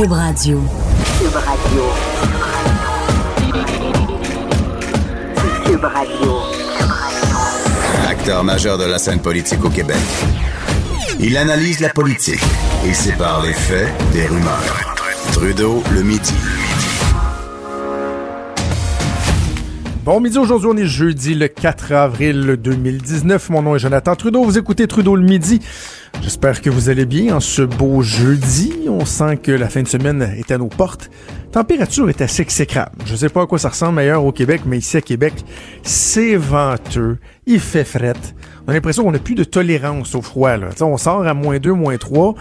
Cube Radio. Cube Radio. Cube Radio. Acteur majeur de la scène politique au Québec. Il analyse la politique et sépare les faits des rumeurs. Trudeau le midi. Bon midi, aujourd'hui on est jeudi le 4 avril 2019. Mon nom est Jonathan Trudeau, vous écoutez Trudeau le midi. J'espère que vous allez bien en ce beau jeudi. On sent que la fin de semaine est à nos portes. Température est assez exécrable. Je sais pas à quoi ça ressemble ailleurs au Québec, mais ici à Québec, c'est venteux, il fait fret. On a l'impression qu'on n'a plus de tolérance au froid. Là. on sort à moins 2, moins 3.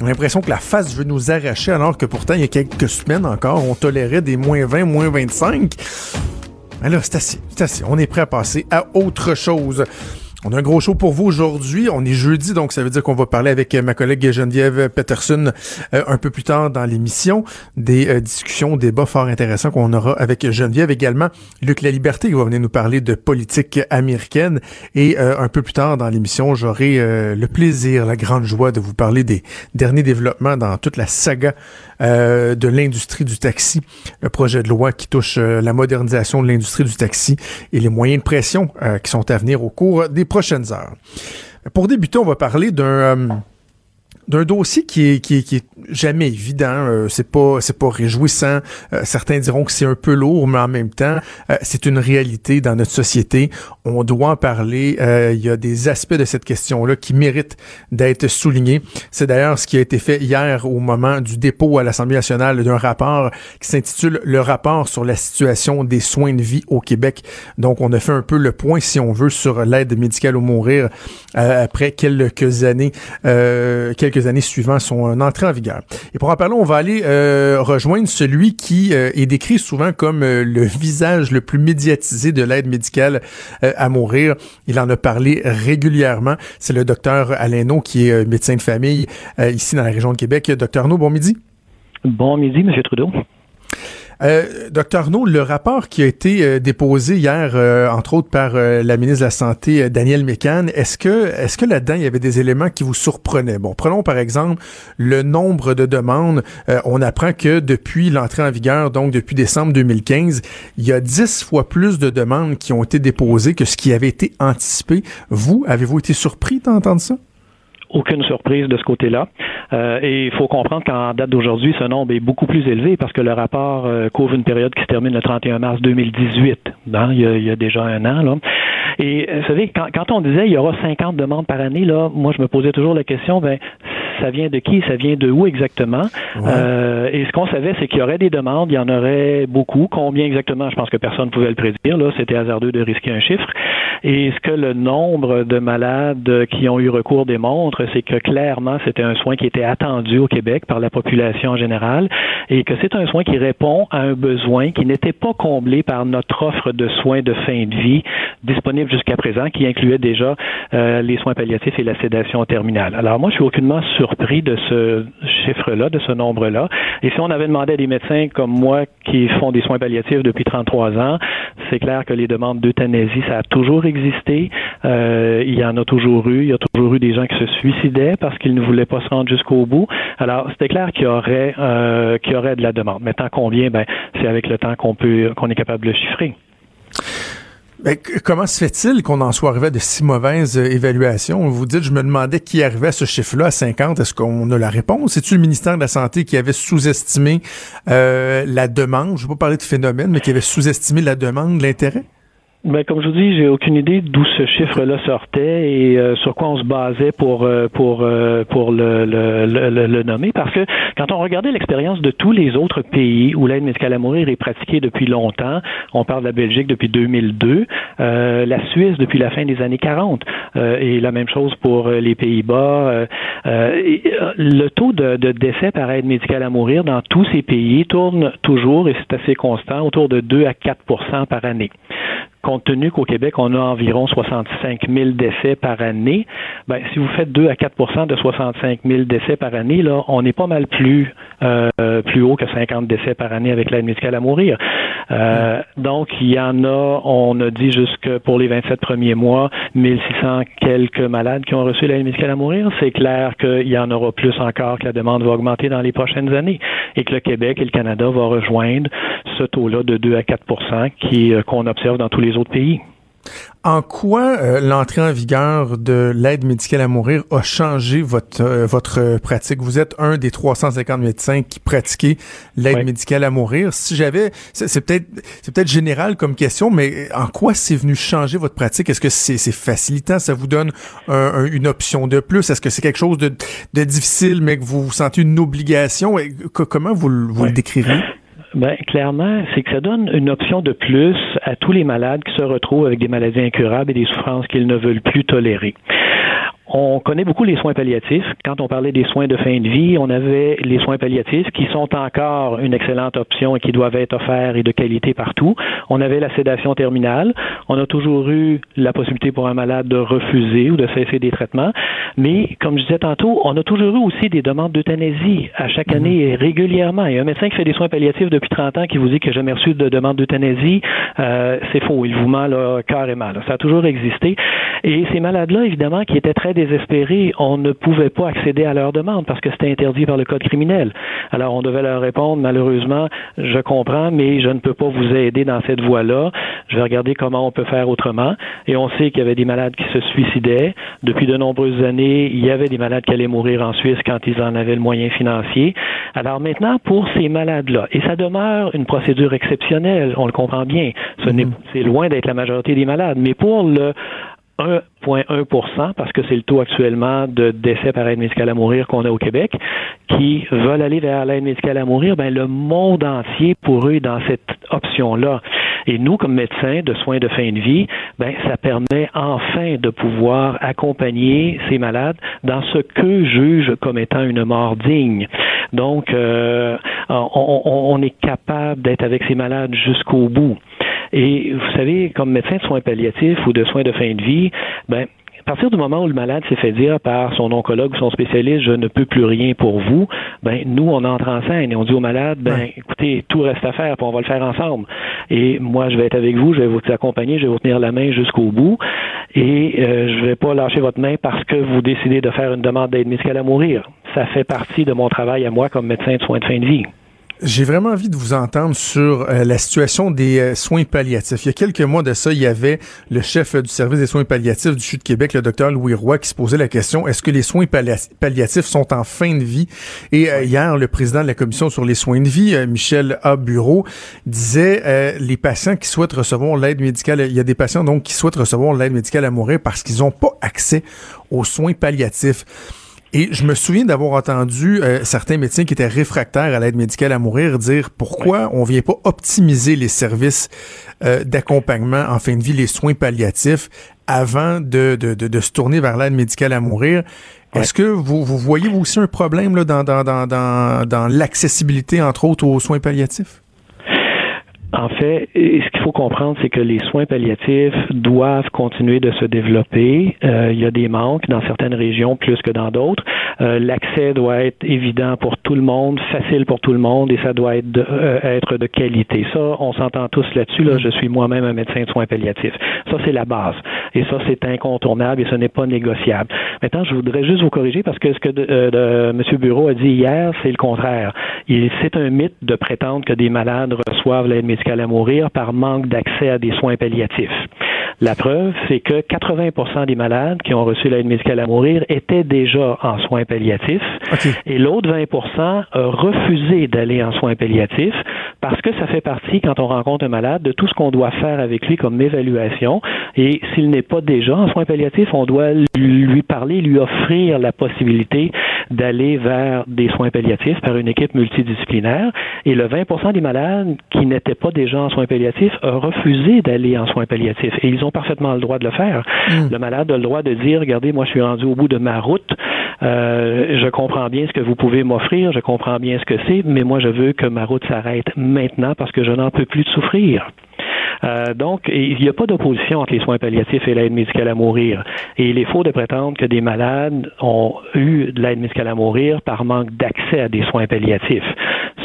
On a l'impression que la face veut nous arracher, alors que pourtant, il y a quelques semaines encore, on tolérait des moins 20, moins 25. Alors, c'est assez, c'est assez. On est prêt à passer à autre chose. On a un gros show pour vous aujourd'hui. On est jeudi, donc ça veut dire qu'on va parler avec euh, ma collègue Geneviève Peterson euh, un peu plus tard dans l'émission. Des euh, discussions, débats fort intéressants qu'on aura avec Geneviève également. Luc La Liberté qui va venir nous parler de politique américaine. Et un peu plus tard dans l'émission, j'aurai le plaisir, la grande joie de vous parler des derniers développements dans toute la saga de l'industrie du taxi. Le projet de loi qui touche la modernisation de l'industrie du taxi et les moyens de pression qui sont à venir au cours des prochaines heures. Pour débuter, on va parler d'un euh, d'un dossier qui est, qui est, jamais évident. Euh, c'est pas c'est pas réjouissant. Euh, certains diront que c'est un peu lourd, mais en même temps, euh, c'est une réalité dans notre société. On doit en parler. Il y a des aspects de cette question-là qui méritent d'être soulignés. C'est d'ailleurs ce qui a été fait hier au moment du dépôt à l'Assemblée nationale d'un rapport qui s'intitule Le rapport sur la situation des soins de vie au Québec. Donc, on a fait un peu le point, si on veut, sur l'aide médicale au mourir après quelques années, quelques années suivant son entrée en vigueur. Et pour en parler, on va aller euh, rejoindre celui qui euh, est décrit souvent comme euh, le visage le plus médiatisé de l'aide médicale à mourir. Il en a parlé régulièrement. C'est le docteur Alain qui est médecin de famille ici dans la région de Québec. Docteur No, bon midi. Bon midi, M. Trudeau. Euh, docteur Arnaud, le rapport qui a été euh, déposé hier, euh, entre autres par la ministre de la Santé, Danielle Mécan, est-ce que, est-ce que là-dedans, il y avait des éléments qui vous surprenaient? Bon, prenons par exemple le nombre de demandes. on apprend que depuis l'entrée en vigueur, donc depuis décembre 2015, il y a dix fois plus de demandes qui ont été déposées que ce qui avait été anticipé. Vous, avez-vous été surpris d'entendre ça? Aucune surprise de ce côté-là. Euh, et il faut comprendre qu'en date d'aujourd'hui, ce nombre est beaucoup plus élevé parce que le rapport euh, couvre une période qui se termine le 31 mars 2018. Hein, il, y a, il, y a, déjà un an. Là. Et euh, vous savez, quand, quand, on disait il y aura 50 demandes par année, là, moi je me posais toujours la question, ben ça vient de qui, ça vient de où exactement? Euh, et ce qu'on savait, c'est qu'il y aurait des demandes, il y en aurait beaucoup. Combien exactement, je pense que personne ne pouvait le prédire. Là, c'était hasardeux de risquer un chiffre. Et ce que le nombre de malades qui ont eu recours démontre, c'est que clairement, c'était un soin qui était attendu au Québec par la population en général et que c'est un soin qui répond à un besoin qui n'était pas comblé par notre offre de soins de fin de vie disponible jusqu'à présent, qui incluait déjà euh, les soins palliatifs et la sédation terminale. Alors moi, je suis aucunement surpris de ce chiffre-là, de ce nombre-là. Et si on avait demandé à des médecins comme moi qui font des soins palliatifs depuis 33 ans, c'est clair que les demandes d'euthanasie, ça a toujours existé. Euh, il y en a toujours eu. Il y a toujours eu des gens qui se suicidaient parce qu'ils ne voulaient pas se rendre jusqu'au bout. Alors, c'était clair qu'il y aurait euh, de la demande. Maintenant, combien Ben, c'est avec le temps qu'on peut qu'on est capable de le chiffrer. Mais comment se fait-il qu'on en soit arrivé à de si mauvaises euh, évaluations? Vous dites, je me demandais qui arrivait à ce chiffre-là, à 50. Est-ce qu'on a la réponse? C'est-tu le ministère de la Santé qui avait sous-estimé euh, la demande? Je ne vais pas parler de phénomène, mais qui avait sous-estimé la demande, l'intérêt? Ben, comme je vous dis, j'ai aucune idée d'où ce chiffre-là sortait et euh, sur quoi on se basait pour euh, pour euh, pour le, le, le, le, nommer. Parce que quand on regardait l'expérience de tous les autres pays où l'aide médicale à mourir est pratiquée depuis longtemps, on parle de la Belgique depuis 2002, la Suisse depuis la fin des années 40 et la même chose pour les Pays-Bas. le taux de, de décès par aide médicale à mourir dans tous ces pays tourne toujours et c'est assez constant autour de 2 à 4% par année compte tenu qu'au Québec, on a environ 65 000 décès par année, ben, si vous faites 2 à 4 de 65 000 décès par année, là, on est pas mal plus euh, plus haut que 50 décès par année avec l'aide médicale à mourir. Euh, donc, il y en a, on a dit jusque pour les 27 premiers mois, 1600 quelques malades qui ont reçu l'aide médicale à mourir. C'est clair qu'il y en aura plus encore, que la demande va augmenter dans les prochaines années et que le Québec et le Canada vont rejoindre ce taux-là de 2 à 4 qui qu'on observe dans tous les autres pays. En quoi euh, l'entrée en vigueur de l'aide médicale à mourir a changé votre euh, votre pratique? Vous êtes un des 350 médecins qui pratiquaient l'aide médicale à mourir. Si j'avais, c'est peut-être c'est peut-être général comme question, mais en quoi c'est venu changer votre pratique? Est-ce que c'est facilitant? Ça vous donne une option de plus? Est-ce que c'est quelque chose de, de, difficile, mais que vous, vous sentez une obligation? Comment vous, vous le décrirez ben, clairement, c'est que ça donne une option de plus à tous les malades qui se retrouvent avec des maladies incurables et des souffrances qu'ils ne veulent plus tolérer. On connaît beaucoup les soins palliatifs. Quand on parlait des soins de fin de vie, on avait les soins palliatifs qui sont encore une excellente option et qui doivent être offerts et de qualité partout. On avait la sédation terminale. On a toujours eu la possibilité pour un malade de refuser ou de cesser des traitements. Mais, comme je disais tantôt, on a toujours eu aussi des demandes d'euthanasie à chaque mhm. année et régulièrement. Il y a un médecin qui fait des soins palliatifs depuis 30 ans qui vous dit que j'ai jamais reçu de demande d'euthanasie. Euh, c'est faux. Il vous ment là, carrément. Ça a toujours existé. Et ces malades-là, évidemment, qui étaient très désespérés, on ne pouvait pas accéder à leur demande parce que c'était interdit par le code criminel. Alors, on devait leur répondre, malheureusement, je comprends, mais je ne peux pas vous aider dans cette voie-là. Je vais regarder comment on peut faire autrement. Et on sait qu'il y avait des malades qui se suicidaient. Depuis de nombreuses années, il y avait des malades qui allaient mourir en Suisse quand ils en avaient le moyen financier. Alors maintenant, pour ces malades-là, et ça demeure une procédure exceptionnelle, on le comprend bien, ce mm-hmm. c'est loin d'être la majorité des malades, mais pour le 1,1% parce que c'est le taux actuellement de décès par aide médicale à mourir qu'on a au Québec, qui veulent aller vers l'aide médicale à mourir, ben le monde entier pour eux est dans cette option-là. Et nous, comme médecins de soins de fin de vie, ben ça permet enfin de pouvoir accompagner ces malades dans ce que juge comme étant une mort digne. Donc, euh, on, on est capable d'être avec ces malades jusqu'au bout. Et vous savez, comme médecin de soins palliatifs ou de soins de fin de vie, ben, à partir du moment où le malade s'est fait dire par son oncologue ou son spécialiste, je ne peux plus rien pour vous, ben nous on entre en scène et on dit au malade, ben écoutez, tout reste à faire, puis on va le faire ensemble. Et moi je vais être avec vous, je vais vous accompagner, je vais vous tenir la main jusqu'au bout, et euh, je vais pas lâcher votre main parce que vous décidez de faire une demande d'aide médicale à mourir. Ça fait partie de mon travail à moi comme médecin de soins de fin de vie. J'ai vraiment envie de vous entendre sur euh, la situation des euh, soins palliatifs. Il y a quelques mois de ça, il y avait le chef du service des soins palliatifs du Sud Québec, le docteur Louis Roy, qui se posait la question est-ce que les soins palliatifs sont en fin de vie? Et euh, hier, le président de la commission sur les soins de vie, Michel A. Bureau, disait les patients qui souhaitent recevoir l'aide médicale, il y a des patients donc qui souhaitent recevoir l'aide médicale à mourir parce qu'ils n'ont pas accès aux soins palliatifs. Et je me souviens d'avoir entendu euh, certains médecins qui étaient réfractaires à l'aide médicale à mourir dire pourquoi on vient pas optimiser les services euh, d'accompagnement en fin de vie, les soins palliatifs, avant de, de, de, se tourner vers l'aide médicale à mourir. Est-ce que vous, vous voyez aussi un problème là, dans, dans, dans, dans, dans l'accessibilité, entre autres, aux soins palliatifs? En fait, ce qu'il faut comprendre, c'est que les soins palliatifs doivent continuer de se développer. Euh, il y a des manques dans certaines régions plus que dans d'autres. Euh, l'accès doit être évident pour tout le monde, facile pour tout le monde, et ça doit être de, euh, être de qualité. Ça, on s'entend tous là-dessus. Là, je suis moi-même un médecin de soins palliatifs. Ça, c'est la base. Et ça, c'est incontournable et ce n'est pas négociable. Maintenant, je voudrais juste vous corriger parce que ce que de, M. Bureau a dit hier, c'est le contraire. C'est un mythe de prétendre que des malades reçoivent l'aide médicale à mourir par manque d'accès à des soins palliatifs. La preuve, c'est que 80% des malades qui ont reçu l'aide médicale à mourir étaient déjà en soins palliatifs. Et l'autre 20% a refusé d'aller en soins palliatifs parce que ça fait partie, quand on rencontre un malade, de tout ce qu'on doit faire avec lui comme évaluation. Et s'il n'est pas déjà en soins palliatifs, on doit lui parler, lui offrir la possibilité d'aller vers des soins palliatifs par une équipe multidisciplinaire. Et le 20 des malades qui n'étaient pas déjà en soins palliatifs ont refusé d'aller en soins palliatifs. Et ils ont parfaitement le droit de le faire. Hmm. Le malade a le droit de dire, regardez, moi je suis rendu au bout de ma route, euh, je comprends bien ce que vous pouvez m'offrir, je comprends bien ce que c'est, mais moi je veux que ma route s'arrête maintenant parce que je n'en peux plus de souffrir. Euh, donc, il n'y a pas d'opposition entre les soins palliatifs et l'aide médicale à mourir. Et il est faux de prétendre que des malades ont eu de l'aide médicale à mourir par manque d'accès à des soins palliatifs.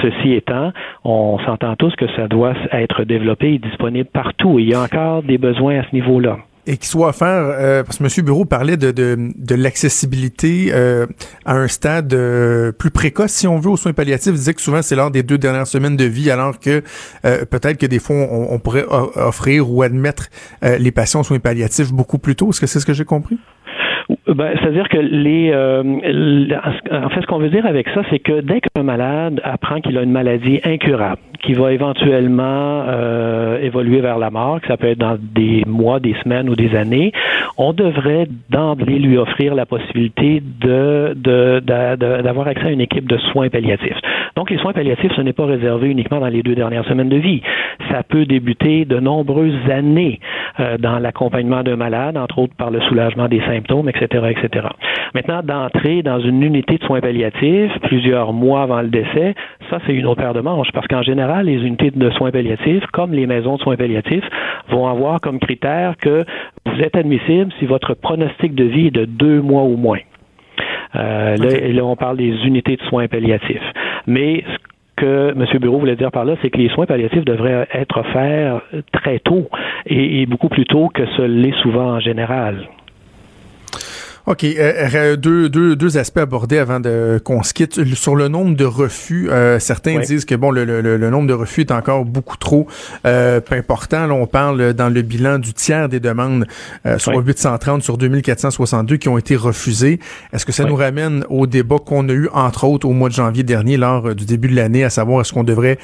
Ceci étant, on s'entend tous que ça doit être développé et disponible partout. Il y a encore des besoins à ce niveau-là et qui soit offert, euh, parce que M. Bureau parlait de, de, de l'accessibilité euh, à un stade euh, plus précoce, si on veut, aux soins palliatifs. Il disait que souvent, c'est lors des deux dernières semaines de vie, alors que peut-être que des fois, on, on pourrait offrir ou admettre les patients aux soins palliatifs beaucoup plus tôt. Est-ce que c'est ce que j'ai compris? Ben, C'est-à-dire que les, euh, en fait, ce qu'on veut dire avec ça, c'est que dès qu'un malade apprend qu'il a une maladie incurable, qui va éventuellement euh, évoluer vers la mort, que ça peut être dans des mois, des semaines ou des années, on devrait d'emblée lui offrir la possibilité de, d'avoir accès à une équipe de soins palliatifs. Donc, les soins palliatifs, ce n'est pas réservé uniquement dans les deux dernières semaines de vie. Ça peut débuter de nombreuses années euh, dans l'accompagnement d'un malade, entre autres par le soulagement des symptômes, etc., etc. Maintenant, d'entrer dans une unité de soins palliatifs plusieurs mois avant le décès, ça, c'est une autre paire de manches, parce qu'en général, les unités de soins palliatifs, comme les maisons de soins palliatifs, vont avoir comme critère que vous êtes admissible si votre pronostic de vie est de deux mois ou moins. Euh, là, on parle des unités de soins palliatifs. Mais ce que M. Bureau voulait dire par là, c'est que les soins palliatifs devraient être offerts très tôt et beaucoup plus tôt que ce l'est souvent en général. OK. Euh, deux, deux, deux aspects abordés avant de, qu'on se quitte. Sur le nombre de refus, euh, certains disent que bon, le, le, le, nombre de refus est encore beaucoup trop euh, important. Là, on parle dans le bilan du tiers des demandes euh, sur 830 sur 2462 qui ont été refusées. Est-ce que ça nous ramène au débat qu'on a eu, entre autres, au mois de janvier dernier, lors du début de l'année, à savoir est-ce qu'on devrait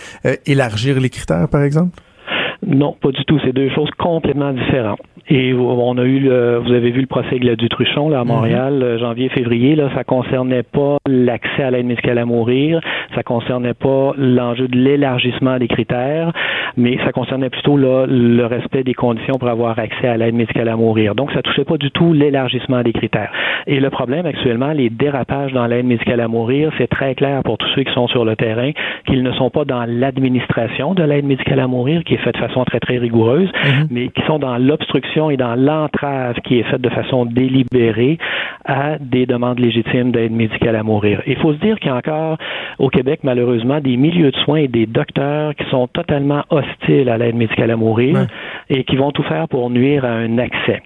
élargir les critères, par exemple? Non, pas du tout. C'est deux choses complètement différentes. Et on a eu, le, vous avez vu le procès du Truchon là à mhm. Montréal, euh, janvier-février. Là, ça concernait pas l'accès à l'aide médicale à mourir, ça concernait pas l'enjeu de l'élargissement des critères, mais ça concernait plutôt là, le respect des conditions pour avoir accès à l'aide médicale à mourir. Donc, ça touchait pas du tout l'élargissement des critères. Et le problème actuellement, les dérapages dans l'aide médicale à mourir, c'est très clair pour tous ceux qui sont sur le terrain qu'ils ne sont pas dans l'administration de l'aide médicale à mourir, qui est faite de façon très très rigoureuse, mhm. mais qui sont dans l'obstruction et dans l'entrave qui est faite de façon délibérée à des demandes légitimes d'aide médicale à mourir. Il faut se dire qu'il y a encore au Québec, malheureusement, des milieux de soins et des docteurs qui sont totalement hostiles à l'aide médicale à mourir et qui vont tout faire pour nuire à un accès.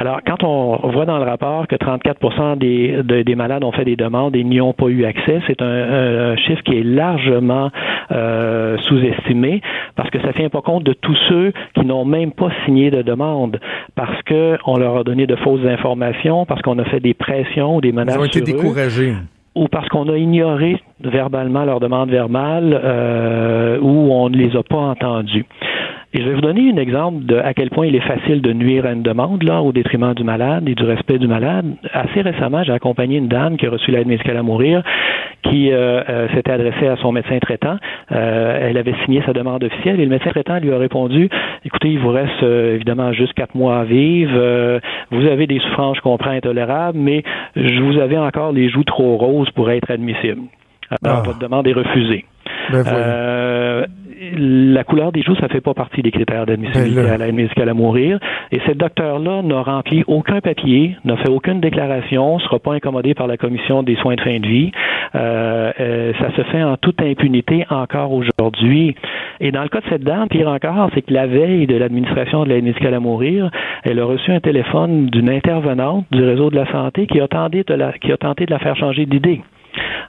Alors, quand on voit dans le rapport que 34 des, des malades ont fait des demandes et n'y ont pas eu accès, c'est un, chiffre qui est largement euh, sous-estimé parce que ça ne tient pas compte de tous ceux qui n'ont même pas signé de demande parce qu'on leur a donné de fausses informations, parce qu'on a fait des pressions ou des menaces. Ils ont été découragés ou parce qu'on a ignoré verbalement leur demande verbale euh, ou on ne les a pas entendus. Et je vais vous donner un exemple de à quel point il est facile de nuire à une demande là au détriment du malade et du respect du malade. Assez récemment, j'ai accompagné une dame qui a reçu l'aide médicale à mourir, qui euh, euh, s'était adressée à son médecin traitant. Euh, elle avait signé sa demande officielle et le médecin traitant lui a répondu "Écoutez, il vous reste évidemment juste quatre mois à vivre. vous avez des souffrances, je comprends, intolérables, mais je vous avais encore les joues trop roses pour être admissible. Alors, ah. votre demande est refusée." Ben la couleur des joues, ça fait pas partie des critères d'admissibilité ben à l'aide médicale à mourir. Et ce docteur-là n'a rempli aucun papier, n'a fait aucune déclaration, sera pas incommodé par la commission des soins de fin de vie. Euh, euh, ça se fait en toute impunité encore aujourd'hui. Et dans le cas de cette dame, pire encore, c'est que la veille de l'administration de l'aide médicale à mourir, elle a reçu un téléphone d'une intervenante du réseau de la santé qui a tenté de la, qui a tenté de la faire changer d'idée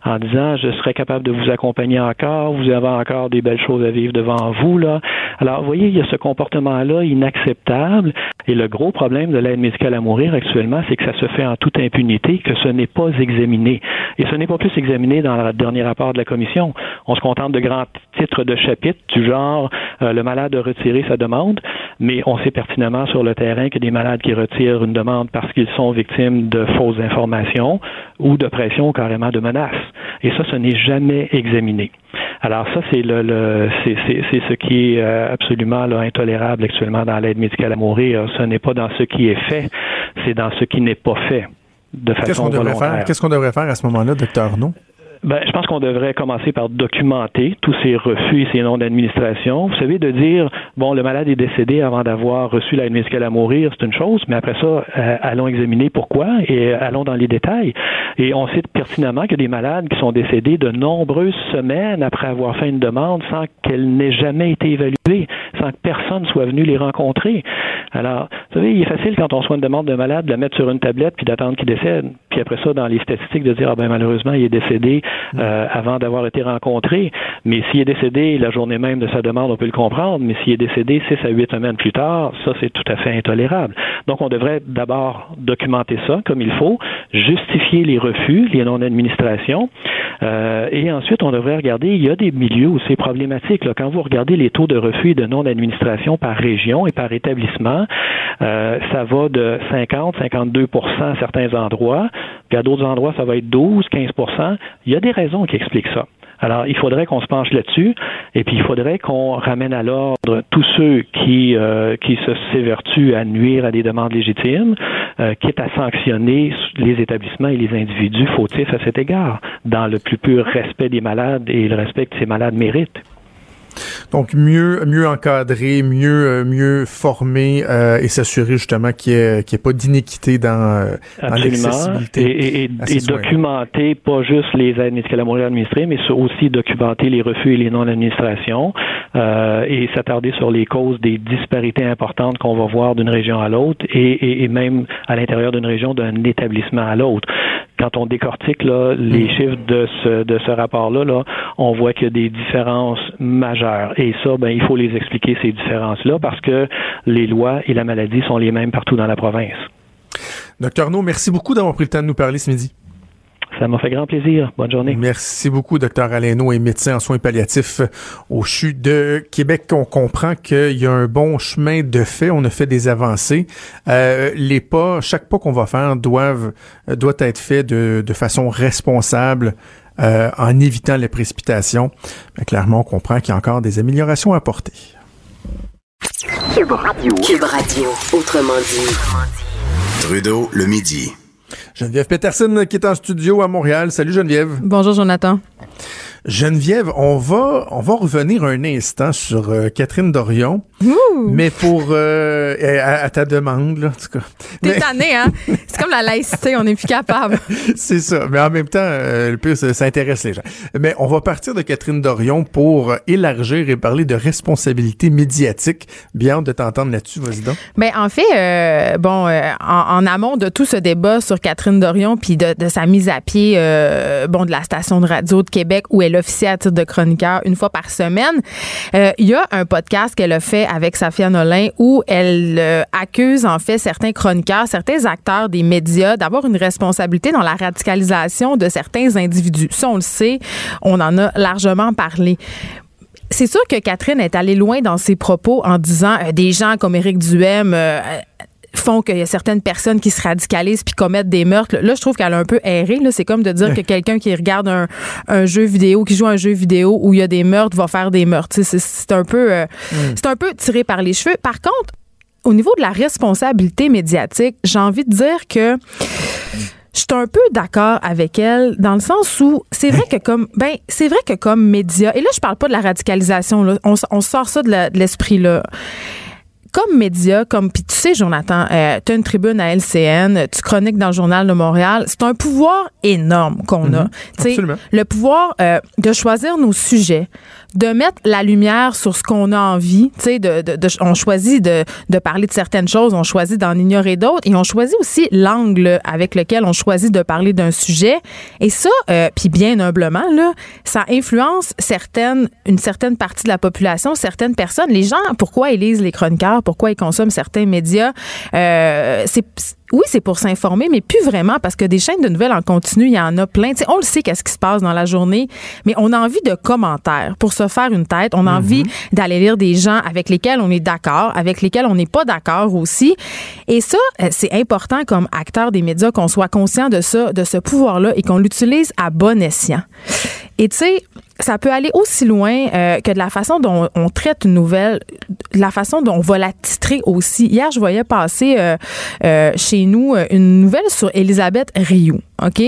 en disant je serai capable de vous accompagner encore, vous avez encore des belles choses à vivre devant vous là. Alors vous voyez, il y a ce comportement-là inacceptable et le gros problème de l'aide médicale à mourir actuellement, c'est que ça se fait en toute impunité, que ce n'est pas examiné. Et ce n'est pas plus examiné dans le dernier rapport de la commission. On se contente de grands titres de chapitres du genre euh, le malade a retiré sa demande, mais on sait pertinemment sur le terrain que des malades qui retirent une demande parce qu'ils sont victimes de fausses informations ou de pression carrément de menaces. Et ça, ce n'est jamais examiné. Alors ça, c'est le, c'est, ce qui est euh, absolument intolérable actuellement dans l'aide médicale à mourir. Ce n'est pas dans ce qui est fait, c'est dans ce qui n'est pas fait de façon Qu'est-ce qu'on devrait faire? Qu'est-ce qu'on devrait faire à ce moment-là, docteur Arnaud? Ben, je pense qu'on devrait commencer par documenter tous ces refus et ces noms d'administration. Vous savez, de dire, bon, le malade est décédé avant d'avoir reçu l'aide médicale à mourir, c'est une chose, mais après ça, euh, allons examiner pourquoi et allons dans les détails. Et on sait pertinemment a des malades qui sont décédés de nombreuses semaines après avoir fait une demande sans qu'elle n'ait jamais été évaluée, sans que personne soit venu les rencontrer. Alors, vous savez, il est facile quand on soit une demande de malade de la mettre sur une tablette puis d'attendre qu'il décède. Puis après ça, dans les statistiques, de dire, ah ben malheureusement, il est décédé euh, avant d'avoir été rencontré. Mais s'il est décédé la journée même de sa demande, on peut le comprendre. Mais s'il est décédé six à huit semaines plus tard, ça, c'est tout à fait intolérable. Donc, on devrait d'abord documenter ça comme il faut, justifier les refus, les non-administrations. Euh, et ensuite, on devrait regarder, il y a des milieux où c'est problématique. Là. Quand vous regardez les taux de refus et de non-administration par région et par établissement, euh, ça va de 50, 52% à certains endroits. Puis à d'autres endroits, ça va être 12, 15% Il y a des raisons qui expliquent ça. Alors, il faudrait qu'on se penche là-dessus, et puis il faudrait qu'on ramène à l'ordre tous ceux qui euh, qui se s'évertuent à nuire à des demandes légitimes, euh, quitte à sanctionner les établissements et les individus fautifs à cet égard, dans le plus pur respect des malades et le respect que ces malades méritent. Donc mieux mieux encadrer, mieux euh, mieux former euh, et s'assurer justement qu'il n'y ait, pas d'iniquité dans, euh, dans l'accessibilité. Et, et, et documenter pas juste les aides médicales à mourir administrées, mais aussi documenter les refus et les non-administrations euh, et s'attarder sur les causes des disparités importantes qu'on va voir d'une région à l'autre et, et, même à l'intérieur d'une région d'un établissement à l'autre quand on décortique là, les mm. chiffres de ce, de ce rapport-là, là, on voit qu'il y a des différences majeures. Et ça, ben, il faut les expliquer, ces différences-là, parce que les lois et la maladie sont les mêmes partout dans la province. Docteur No, merci beaucoup d'avoir pris le temps de nous parler ce midi. Ça m'a fait grand plaisir. Bonne journée. Merci beaucoup, docteur Aleno, et médecin en soins palliatifs au CHU de Québec. On comprend qu'il y a un bon chemin de fait. On a fait des avancées. Euh, les pas, chaque pas qu'on va faire doivent, doit être fait de, de façon responsable. Euh, en évitant les précipitations. Mais clairement, on comprend qu'il y a encore des améliorations à apporter. Cube Radio. Cube Radio. Autrement dit. Trudeau, le midi. Geneviève Peterson qui est en studio à Montréal. Salut Geneviève. Bonjour Jonathan. Geneviève, on va on va revenir un instant sur euh, Catherine Dorion, mais pour euh, à, ta demande là, en tout cas. T'es tanné, hein? C'est comme la laïcité, on n'est plus capable. C'est ça, mais en même temps, euh, le plus ça intéresse les gens. Mais on va partir de Catherine Dorion pour élargir et parler de responsabilité médiatique. Bien de t'entendre là-dessus, vas-y donc. Ben en fait, bon, en, amont de tout ce débat sur Catherine Dorion puis de, de, sa mise à pied, bon, de la station de radio de Québec où elle officie à titre de chroniqueur une fois par semaine. Euh, il y a un podcast qu'elle a fait avec Safia Nolin où elle euh, accuse en fait certains chroniqueurs, certains acteurs des médias d'avoir une responsabilité dans la radicalisation de certains individus. Ça, on le sait, on en a largement parlé. C'est sûr que Catherine est allée loin dans ses propos en disant euh, des gens comme Éric Duhem font qu'il y a certaines personnes qui se radicalisent puis commettent des meurtres. Là, je trouve qu'elle a un peu erré. C'est comme de dire que quelqu'un qui regarde un, jeu vidéo, qui joue un jeu vidéo où il y a des meurtres, va faire des meurtres. C'est un peu, euh, mm. c'est un peu tiré par les cheveux. Par contre, au niveau de la responsabilité médiatique, j'ai envie de dire que je suis un peu d'accord avec elle dans le sens où c'est vrai que comme ben c'est vrai que comme média et là je parle pas de la radicalisation on, sort ça de l'esprit là comme média, comme puis tu sais, Jonathan, euh, tu as une tribune à LCN, tu chroniques dans le journal de Montréal. C'est un pouvoir énorme qu'on a. Mhm. Le pouvoir euh, de choisir nos sujets, de mettre la lumière sur ce qu'on a envie. Tu sais, de, de, on choisit de, de, parler de certaines choses, on choisit d'en ignorer d'autres, et on choisit aussi l'angle avec lequel on choisit de parler d'un sujet. Et ça, euh, puis bien humblement, là, ça influence certaines, une certaine partie de la population, certaines personnes. Les gens, pourquoi ils lisent les chroniqueurs, pourquoi ils consomment certains médias, euh, c'est oui, c'est pour s'informer, mais plus vraiment parce que des chaînes de nouvelles en continu, il y en a plein. on le sait qu'est-ce qui se passe dans la journée, mais on a envie de commentaires pour se faire une tête. On a envie mhm. d'aller lire des gens avec lesquels on est d'accord, avec lesquels on n'est pas d'accord aussi. Et ça, euh, c'est important comme acteur des médias qu'on soit conscient de ça, de ce pouvoir-là et qu'on l'utilise à bon escient. Et tu sais, ça peut aller aussi loin euh, que de la façon dont on traite une nouvelle, de la façon dont on va la titrer aussi. Hier, je voyais passer euh, euh, chez nous une nouvelle sur Elisabeth Rioux. OK?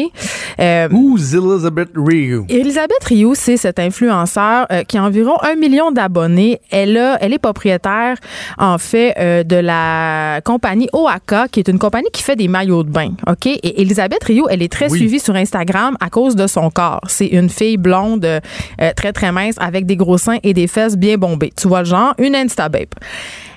Euh, Who's Elizabeth Ryu? Elizabeth Ryu, c'est cette influenceur euh, qui a environ un million d'abonnés. Elle, a, elle est propriétaire, en fait, euh, de la compagnie Oaka, qui est une compagnie qui fait des maillots de bain. OK? Et Elizabeth Ryu, elle est très suivie sur Instagram à cause de son corps. C'est une fille blonde, très, très mince, avec des gros seins et des fesses bien bombées. Tu vois le genre? Une Instababe.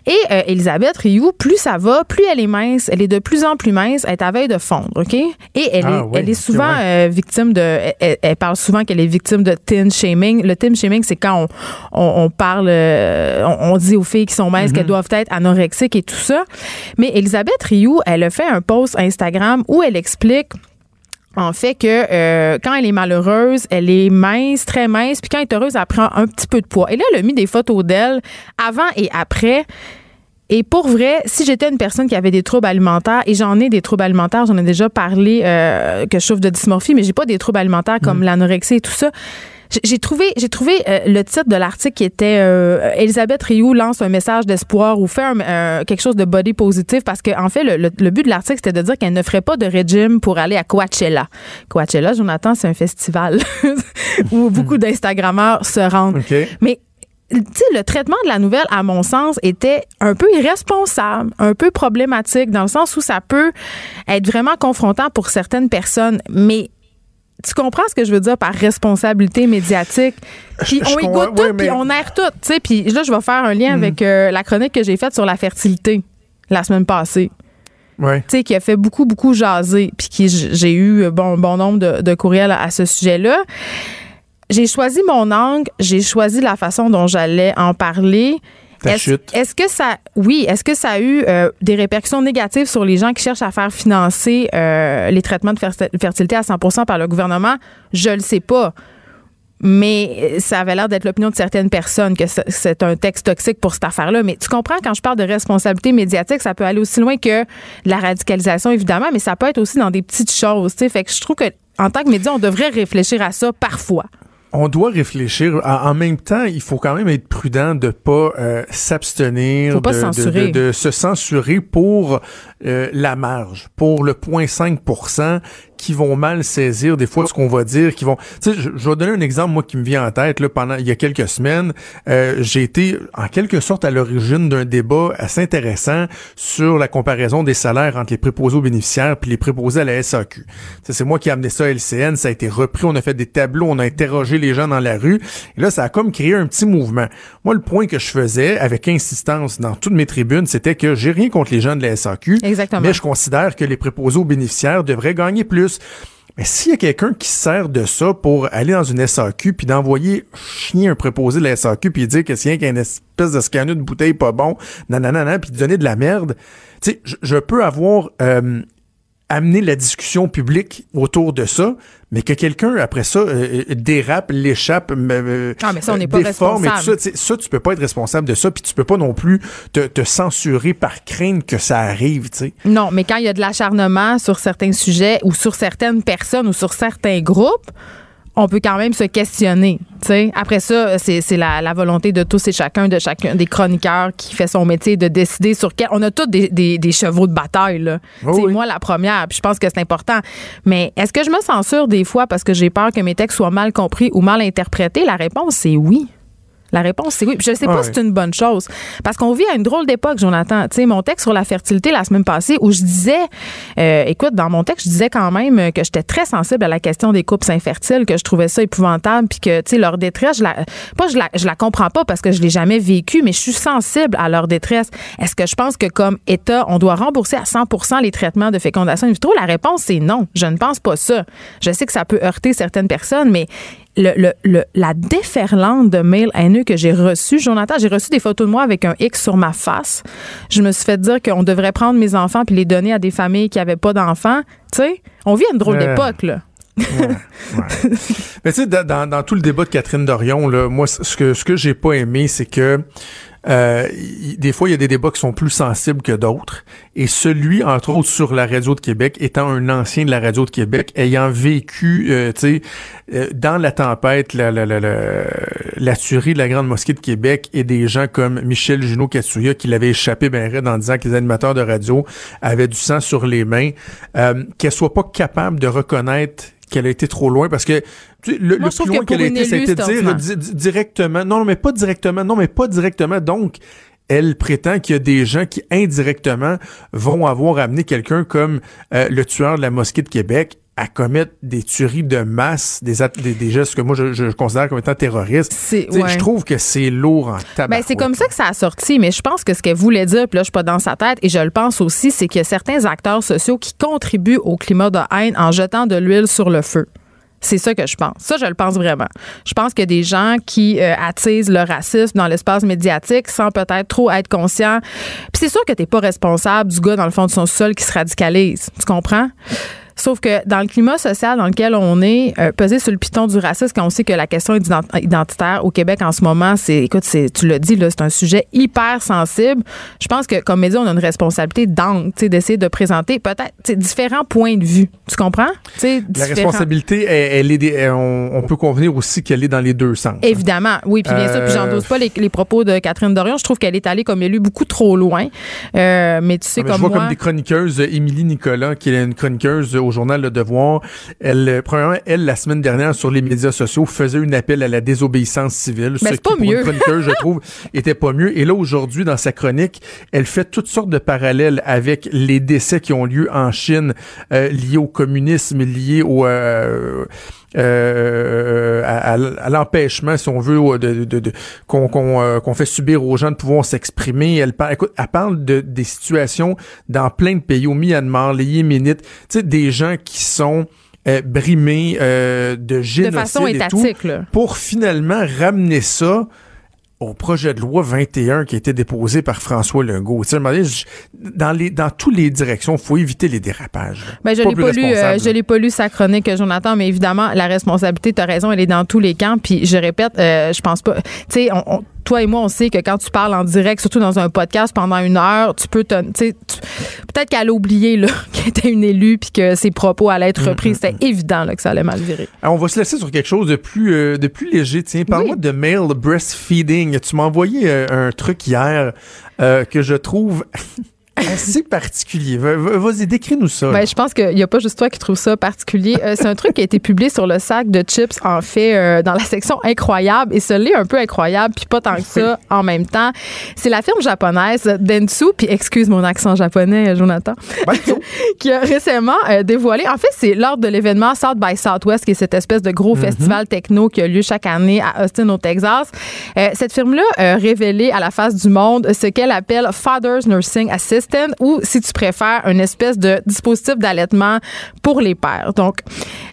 Et euh, Elisabeth Rioux, plus ça va, plus elle est mince. Elle est de plus en plus mince. Elle est à veille de fondre, OK? Et elle, ah est, elle est souvent euh, victime de... Elle, parle souvent qu'elle est victime de teen shaming. Le teen shaming, c'est quand on, on, parle... Euh, on, dit aux filles qui sont minces qu'elles mm-hmm. doivent être anorexiques et tout ça. Mais Elisabeth Rioux, elle a fait un post Instagram où elle explique en fait que euh, quand elle est malheureuse, elle est mince, très mince, puis quand elle est heureuse, elle prend un petit peu de poids. Et là, elle a mis des photos d'elle avant et après. Et pour vrai, si j'étais une personne qui avait des troubles alimentaires, et j'en ai des troubles alimentaires, j'en ai déjà parlé euh, que je souffre de dysmorphie, mais j'ai pas des troubles alimentaires comme mm. l'anorexie et tout ça. J'ai trouvé, j'ai trouvé euh, le titre de l'article qui était euh, Elisabeth Rioux lance un message d'espoir ou fait quelque chose de body positif parce qu'en en fait, le, but de l'article, c'était de dire qu'elle ne ferait pas de régime pour aller à Coachella. Coachella, Jonathan, c'est un festival où beaucoup d'Instagrammeurs se rendent. Mais tu sais, le traitement de la nouvelle, à mon sens, était un peu irresponsable, un peu problématique, dans le sens où ça peut être vraiment confrontant pour certaines personnes. Mais tu comprends ce que je veux dire par responsabilité médiatique? Puis on écoute tout, puis on aère tout. Tu sais, puis là, je vais faire un lien hmm. avec euh, la chronique que j'ai faite sur la fertilité la semaine passée. Ouais. Tu sais, qui a fait beaucoup, beaucoup jaser, puis qui j'ai eu bon, bon nombre de, de courriels à, ce sujet-là. J'ai choisi mon angle, j'ai choisi la façon dont j'allais en parler. Est-ce que ça, oui, est-ce que ça a eu euh, des répercussions négatives sur les gens qui cherchent à faire financer euh, les traitements de fertilité à 100% par le gouvernement? Je le sais pas. Mais ça avait l'air d'être l'opinion de certaines personnes que c'est un texte toxique pour cette affaire-là. Mais tu comprends, quand je parle de responsabilité médiatique, ça peut aller aussi loin que la radicalisation, évidemment, mais ça peut être aussi dans des petites choses. Fait que je trouve que en tant que média, on devrait réfléchir à ça parfois on doit réfléchir. En, même temps, il faut quand même être prudent de pas euh, s'abstenir, de, de, se censurer pour euh, la marge, pour le 0.5 qui vont mal saisir des fois ce qu'on va dire, qui vont. Tu sais, je, vais donner un exemple moi qui me vient en tête là pendant il y a quelques semaines, euh, j'ai été en quelque sorte à l'origine d'un débat assez intéressant sur la comparaison des salaires entre les préposés aux bénéficiaires puis les préposés à la SAQ. C'est moi qui ai amené ça à LCN, ça a été repris, on a fait des tableaux, on a interrogé les gens dans la rue et là ça a comme créé un petit mouvement. Moi le point que je faisais avec insistance dans toutes mes tribunes, c'était que j'ai rien contre les gens de la SAQ, Exactement. mais je considère que les préposés aux bénéficiaires devraient gagner plus mais s'il y a quelqu'un qui sert de ça pour aller dans une SAQ puis d'envoyer chier un préposé de la SAQ puis dire que c'est rien qu'un espèce de scanner de bouteille pas bon, nanana, puis donner de la merde, tu sais, je peux avoir euh, amené la discussion publique autour de ça, mais que quelqu'un, après ça, euh, euh, dérape, l'échappe, euh, ah, mais ça, on n'est pas responsable. Et tout ça, ça, tu peux pas être responsable de ça, puis tu peux pas non plus te, te censurer par crainte que ça arrive, tu sais. Non, mais quand il y a de l'acharnement sur certains sujets ou sur certaines personnes ou sur certains groupes, on peut quand même se questionner. Après ça, c'est la, la, volonté de tous et chacun, de chacun des chroniqueurs qui fait son métier de décider sur quel. On a tous des, des, des chevaux de bataille. Là. Oh Moi, la première, puis je pense que c'est important. Mais est-ce que je me censure des fois parce que j'ai peur que mes textes soient mal compris ou mal interprétés? La réponse, c'est oui. La réponse, c'est oui. je ne sais pas si c'est une bonne chose. Parce qu'on vit à une drôle d'époque, Jonathan. Tu sais, mon texte sur la fertilité la semaine passée, où je disais, euh, écoute, dans mon texte, je disais quand même que j'étais très sensible à la question des couples infertiles, que je trouvais ça épouvantable, puis que, tu sais, leur détresse, je la, pas, je la, je la comprends pas parce que je l'ai jamais vécu, mais je suis sensible à leur détresse. Est-ce que je pense que comme État, on doit rembourser à 100 les traitements de fécondation? In vitro? La réponse, c'est non. Je ne pense pas ça. Je sais que ça peut heurter certaines personnes, mais le, le, la déferlante de mails haineux que j'ai reçus. Jonathan, j'ai reçu des photos de moi avec un X sur ma face. Je me suis fait dire qu'on devrait prendre mes enfants puis les donner à des familles qui n'avaient pas d'enfants. Tu sais, on vit à une drôle d'époque, là. Mais tu sais, dans, dans, tout le débat de Catherine Dorion, là, moi, ce que, ce que j'ai pas aimé, c'est que euh, des fois, il y a des débats qui sont plus sensibles que d'autres. Et celui, entre autres, sur la radio de Québec, étant un ancien de la radio de Québec, ayant vécu, euh, tu sais, euh, dans la tempête, la, la, la, la, tuerie de la Grande Mosquée de Québec et des gens comme Michel Junot Katsuya qui l'avait échappé ben raide en disant que les animateurs de radio avaient du sang sur les mains, euh, qu'elle soit pas capable de reconnaître qu'elle a été trop loin parce que le, Moi, le plus loin qu'elle a été, c'était dire directement, non, mais pas directement, non, mais pas directement. Donc, elle prétend qu'il y a des gens qui indirectement vont avoir amené quelqu'un comme euh, le tueur de la mosquée de Québec à commettre des tueries de masse, des, des, gestes que moi je, considère comme étant terroristes. Je trouve que c'est lourd en tabac. Ben, c'est comme ça que ça a sorti, mais je pense que ce qu'elle voulait dire, puis là je suis pas dans sa tête, et je le pense aussi, c'est qu'il y a certains acteurs sociaux qui contribuent au climat de haine en jetant de l'huile sur le feu. C'est ça que je pense. Ça, je le pense vraiment. Je pense a des gens qui euh, attisent le racisme dans l'espace médiatique sans peut-être trop être conscients. Puis c'est sûr que t'es pas responsable du gars dans le fond de son sol qui se radicalise. Tu comprends? Sauf que dans le climat social dans lequel on est, euh, peser sur le piton du racisme, quand on sait que la question identitaire au Québec en ce moment, c'est, écoute, c'est, tu l'as dit, là, c'est un sujet hyper sensible. Je pense que comme média, on a une responsabilité d'angle, d'essayer de présenter peut-être différents points de vue. Tu comprends? La responsabilité, elle, est on, peut convenir aussi qu'elle est dans les deux sens. Évidemment, oui. Puis bien sûr, puis j'endose pas les, propos de Catherine Dorion. Je trouve qu'elle est allée comme élue beaucoup trop loin. Euh, mais tu sais, ah, comme je vois comme des chroniqueuses, Émilie Nicolas, qui est une chroniqueuse au journal Le Devoir. Elle, euh, premièrement, elle, la semaine dernière, sur les médias sociaux, faisait un appel à la désobéissance civile. Mais ce qui, pas pour mieux. une chroniqueuse, je trouve, était pas mieux. Et là, aujourd'hui, dans sa chronique, elle fait toutes sortes de parallèles avec les décès qui ont lieu en Chine, euh, liés au communisme, liés au... Euh, euh, à, l'empêchement, si on veut, de, de, de qu'on qu'on fait subir aux gens de pouvoir s'exprimer. Elle, parle, écoute, elle parle de, des situations dans plein de pays, au Myanmar, les Yéménites, tu sais, des gens qui sont euh, brimés euh, de génocide de façon étatique, là. pour finalement ramener ça au projet de loi 21 qui a été déposé par François Legault. dans, les, dans toutes les directions, il faut éviter les dérapages. Ben, je l'ai pas, lu, euh, je l'ai pas lu sa chronique, Jonathan, mais évidemment, la responsabilité, tu as raison, elle est dans tous les camps. Puis je répète, euh, je pense pas. Tu sais, on, toi et moi, on sait que quand tu parles en direct, surtout dans un podcast pendant une heure, tu peux te. Peut-être qu'elle a oublié qu'elle était une élue puis que ses propos allaient être repris. Mm, mm, C'était évident là, que ça allait mal virer. on va se laisser sur quelque chose de plus, euh, de plus léger. Tiens, parle-moi de male breastfeeding. Tu m'as envoyé euh, un truc hier euh, que je trouve assez particulier. Vas-y, décris-nous ça. Ben, je pense qu'il n'y a pas juste toi qui trouve ça particulier. Euh, c'est un truc qui a été publié sur le sac de chips, en fait, euh, dans la section incroyable. Et ce l'est un peu incroyable, puis pas tant que ça en même temps. C'est la firme japonaise Dentsu, puis excuse mon accent japonais, Jonathan, qui a récemment euh, dévoilé. En fait, c'est lors de l'événement South by Southwest, qui est cette espèce de gros mhm. festival techno qui a lieu chaque année à Austin, au Texas. cette firme-là a révélé à la face du monde ce qu'elle appelle Father's Nursing Assist ou, si tu préfères, une espèce de dispositif d'allaitement pour les pères. Donc,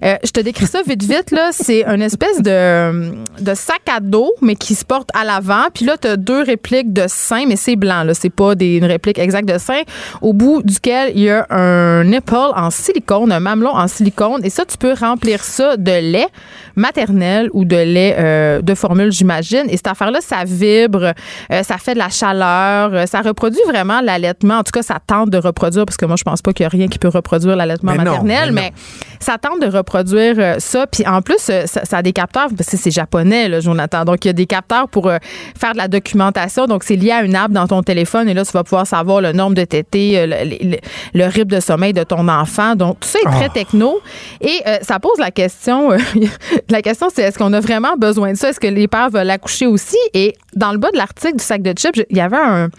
euh, je te décris ça vite, vite. Là, c'est une espèce de, sac à dos, mais qui se porte à l'avant. Puis là, tu as deux répliques de sein, mais c'est blanc. Là, c'est pas des, une réplique exacte de sein, au bout duquel il y a un nipple en silicone, un mamelon en silicone. Et ça, tu peux remplir ça de lait maternel ou de lait euh, de formule, j'imagine. Et cette affaire-là, ça vibre, euh, ça fait de la chaleur, ça reproduit vraiment l'allaitement en tout cas, ça tente de reproduire, parce que moi, je pense pas qu'il y a rien qui peut reproduire l'allaitement maternel, mais, ça tente de reproduire euh, ça. Puis en plus, euh, ça, a des capteurs, parce que c'est japonais, là, Jonathan. Donc, il y a des capteurs pour euh, faire de la documentation. Donc, c'est lié à une app dans ton téléphone et là, tu vas pouvoir savoir le nombre de tétés, le, rythme de sommeil de ton enfant. Donc, tout ça est très ah. techno. Et ça pose la question, la question, c'est est-ce qu'on a vraiment besoin de ça? Est-ce que les pères veulent accoucher aussi? Et dans le bas de l'article du sac de chips, il y avait un,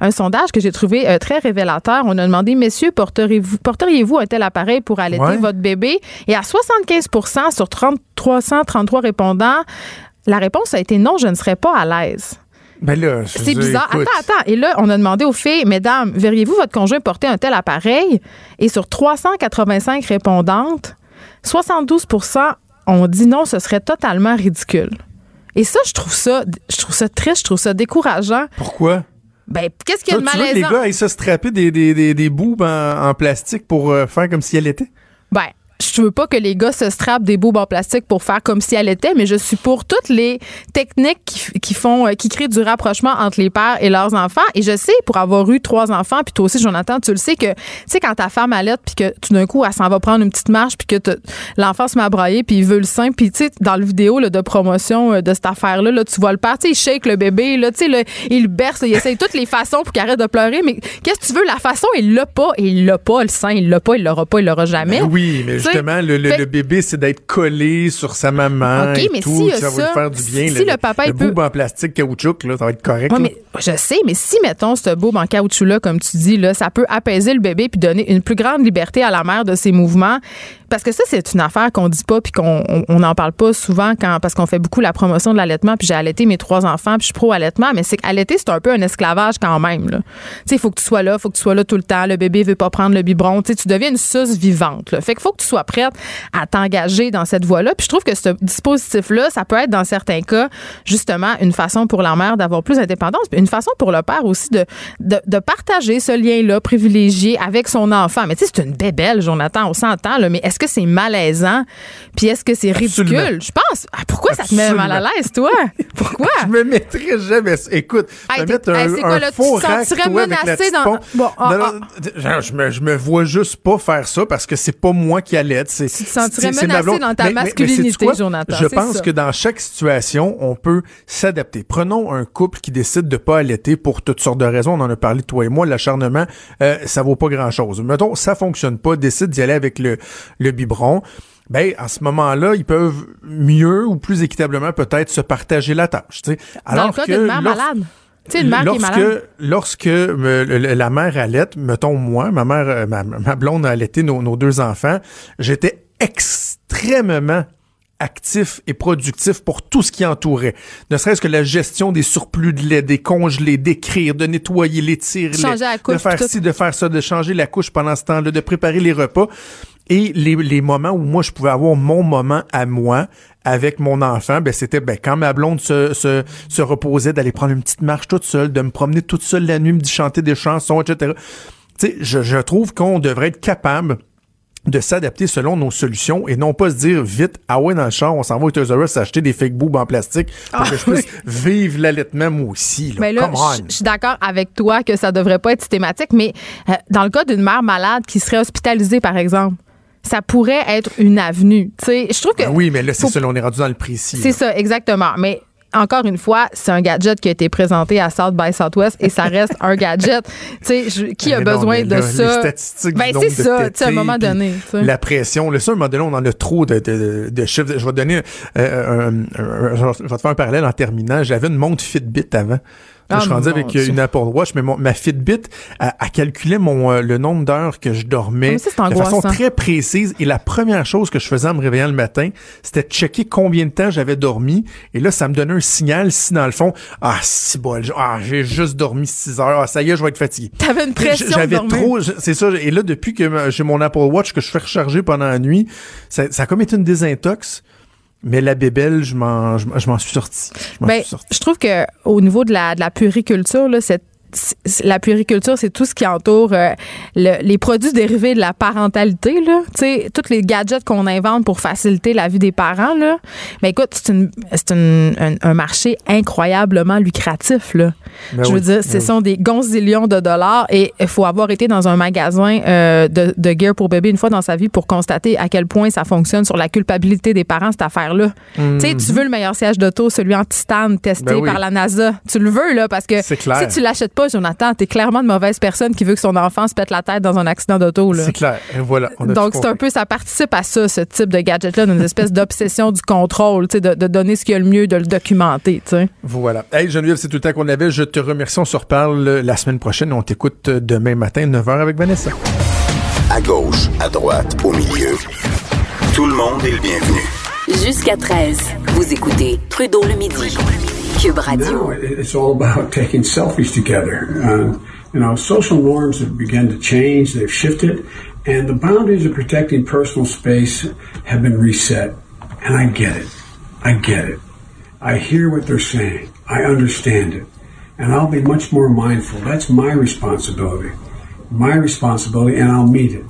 un sondage que j'ai trouvé très révélateur. On a demandé, messieurs, porteriez-vous, porteriez-vous un tel appareil pour allaiter votre bébé? Et à 75% sur 30, 333 répondants, la réponse a été non, je ne serais pas à l'aise. Ben là, c'est bizarre. Attends, attends. Et là, on a demandé aux filles, mesdames, verriez-vous votre conjoint porter un tel appareil? Et sur 385 répondantes, 72% ont dit non, ce serait totalement ridicule. Et ça, je trouve ça, je trouve ça triste, je trouve ça décourageant. Pourquoi? Ben, qu'est-ce qu'il y a de malaisant? Tu veux que les gars aillent se strapper des, des, des, des boubes en, plastique pour euh, faire comme si elle était? Ben, je veux pas que les gars se strappent des boubes en plastique pour faire comme si elle était, mais je suis pour toutes les techniques qui, qui font, qui créent du rapprochement entre les pères et leurs enfants. Et je sais, pour avoir eu trois enfants, puis toi aussi, Jonathan, tu le sais que, tu sais, quand ta femme allait, puis que tout d'un coup, elle s'en va prendre une petite marche, puis que l'enfant se met à brailler, puis il veut le sein, puis tu sais, dans le vidéo là, de promotion euh, de cette affaire-là, là, tu vois le père, tu sais, il shake le bébé, là, tu sais, il le berce, il essaye toutes les façons pour qu'il arrête de pleurer, mais qu'est-ce que tu veux? La façon, il l'a pas, il l'a pas, le sein, il l'a pas, il l'aura pas, il l'aura jamais. Ben oui, mais justement, le, bébé, c'est d'être collé sur sa maman. OK, mais tout, si ça, va lui faire du bien. Si le, papa, le, le en plastique caoutchouc, là, ça va être correct. mais, je sais, mais si, mettons, ce boube en caoutchouc-là, comme tu dis, là, ça peut apaiser le bébé puis donner une plus grande liberté à la mère de ses mouvements, parce que ça, c'est une affaire qu'on dit pas puis qu'on n'en parle pas souvent quand, parce qu'on fait beaucoup la promotion de l'allaitement. Puis j'ai allaité mes trois enfants, puis je suis pro-allaitement, mais c'est qu'allaiter, c'est un peu un esclavage quand même. Tu sais, il faut que tu sois là, il faut que tu sois là tout le temps. Le bébé veut pas prendre le biberon. Tu tu deviens une suce vivante. Là. Fait qu'il faut que tu sois prête à t'engager dans cette voie-là. Puis je trouve que ce dispositif-là, ça peut être dans certains cas, justement, une façon pour la mère d'avoir plus d'indépendance, puis une façon pour le père aussi de, de, de partager ce lien-là privilégié avec son enfant. Mais tu sais, c'est une bébelle, Jonathan, on s'entend, là, mais est-ce que c'est malaisant? Puis est-ce que c'est ridicule? Je pense. Ah, pourquoi ça te met mal à l'aise, toi? Pourquoi? je me mettrais jamais. Écoute, hey, mettre un, hey, quoi, un là, faux rack, toi, menacé dans. Bon, ah, non, ah. Je, me, je me vois juste pas faire ça parce que c'est pas moi qui Tu te sentirais menacé dans ta masculinité, Jonathan? Je pense que dans chaque situation, on peut s'adapter. Prenons un couple qui décide de pas allaiter pour toutes sortes de raisons. On en a parlé, toi et moi. L'acharnement, euh, ça vaut pas grand-chose. Mettons, ça fonctionne pas, décide d'y aller avec le, le biberon ben à ce moment-là, ils peuvent mieux ou plus équitablement peut-être se partager la tâche. Alors Dans le cas d'une mère malade. Tu sais, une mère lorsque, qui est. Lorsque la mère allait, mettons moi, ma mère, euh, ma, blonde a allaité nos, nos deux enfants, j'étais extrêmement actif et productif pour tout ce qui entourait. Ne serait-ce que la gestion des surplus de lait, des congelés, d'écrire, de nettoyer les tirs, de faire ci, de faire ça, de changer la couche pendant ce temps-là, de préparer les repas. Et les, les, moments où moi, je pouvais avoir mon moment à moi avec mon enfant, ben, c'était ben, quand ma blonde se, se, se reposait, d'aller prendre une petite marche toute seule, de me promener toute seule la nuit, me chanter des chansons, etc. Tu sais, je, je trouve qu'on devrait être capable de s'adapter selon nos solutions et non pas se dire vite, ah ouais, dans le champ, on s'en va au Toys R Us acheter des fake boobs en plastique pour que je ah, puisse vivre l'allaitement moi aussi. Là. Mais là, je suis d'accord avec toi que ça devrait pas être systématique, mais euh, dans le cas d'une mère malade qui serait hospitalisée, par exemple, ça pourrait être une avenue. sais, je trouve que. Ben oui, mais là, c'est ça, on est rendu dans le précis. C'est ça, exactement. Mais encore une fois, c'est un gadget qui a été présenté à South by Southwest et ça reste un gadget. Tu sais, qui a besoin de ça? Les statistiques ben, c'est ça, tu à un moment donné. La pression. Le un moment donné, on en a trop de, de, de chiffres. Je vais te donner euh, un, je vais te faire un parallèle en terminant. J'avais une montre Fitbit avant je suis ah, rendu avec une Apple Watch, mais ma Fitbit a, calculé mon, euh, le nombre d'heures que je dormais ah, de façon très précise. Et la première chose que je faisais en me réveillant le matin, c'était de checker combien de temps j'avais dormi. Et là, ça me donnait un signal si dans le fond, ah, si bon, ah, j'ai juste dormi 6 heures, ah, ça y est, je vais être fatigué. T'avais une pression. J'avais trop, c'est ça. Et là, depuis que j'ai mon Apple Watch que je fais recharger pendant la nuit, ça, ça a comme été une désintox. Mais la bébelle, je m'en, je, m'en suis sorti. Je, ben, je trouve que au niveau de la, de la puriculture, là, cette la puériculture, c'est tout ce qui entoure euh, les produits dérivés de la parentalité, là. Tu sais, tous les gadgets qu'on invente pour faciliter la vie des parents, là. Mais écoute, c'est, un, marché incroyablement lucratif, là. Ben Je veux dire, ce ben sont des gonzillions de dollars et il faut avoir été dans un magasin euh, de, de gear pour bébé une fois dans sa vie pour constater à quel point ça fonctionne sur la culpabilité des parents, cette affaire-là. Tu sais, tu mhm. veux le meilleur siège d'auto, celui en titane testé ben par la NASA. Tu le veux, là, parce que si tu l'achètes pas, Jonathan. T'es clairement une mauvaise personne qui veut que son enfant se pète la tête dans un accident d'auto. C'est clair. Et voilà. Donc, c'est un peu, ça participe à ça, ce type de gadget-là, d'une espèce d'obsession du contrôle, de, de donner ce qu'il y a le mieux, de le documenter. Voilà. Hey, Geneviève, c'est tout le temps qu'on avait. Je te remercie. On se reparle la semaine prochaine. On t'écoute demain matin, 9h avec Vanessa. À gauche, à droite, au milieu. Tout le monde est le bienvenu. Jusqu'à 13, vous écoutez Trudeau le midi. Cube Radio. It's all about taking selfies together. Uh, you know, social norms have begun to change, they've shifted, and the boundaries of protecting personal space have been reset. And I get it. I get it. I hear what they're saying. I understand it. And I'll be much more mindful. That's my responsibility. My responsibility, and I'll meet it.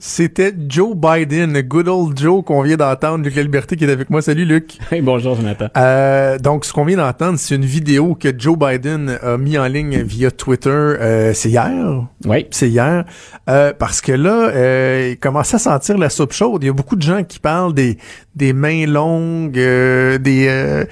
C'était Joe Biden, le good old Joe qu'on vient d'entendre, Luc La Liberté qui est avec moi. Salut Luc. Hey, bonjour Jonathan. Euh, donc ce qu'on vient d'entendre, c'est une vidéo que Joe Biden a mis en ligne via Twitter. Euh, c'est hier? Oui. C'est hier. Euh, parce que là, euh, il commence à sentir la soupe chaude. Il y a beaucoup de gens qui parlent des, des mains longues, euh, des, euh,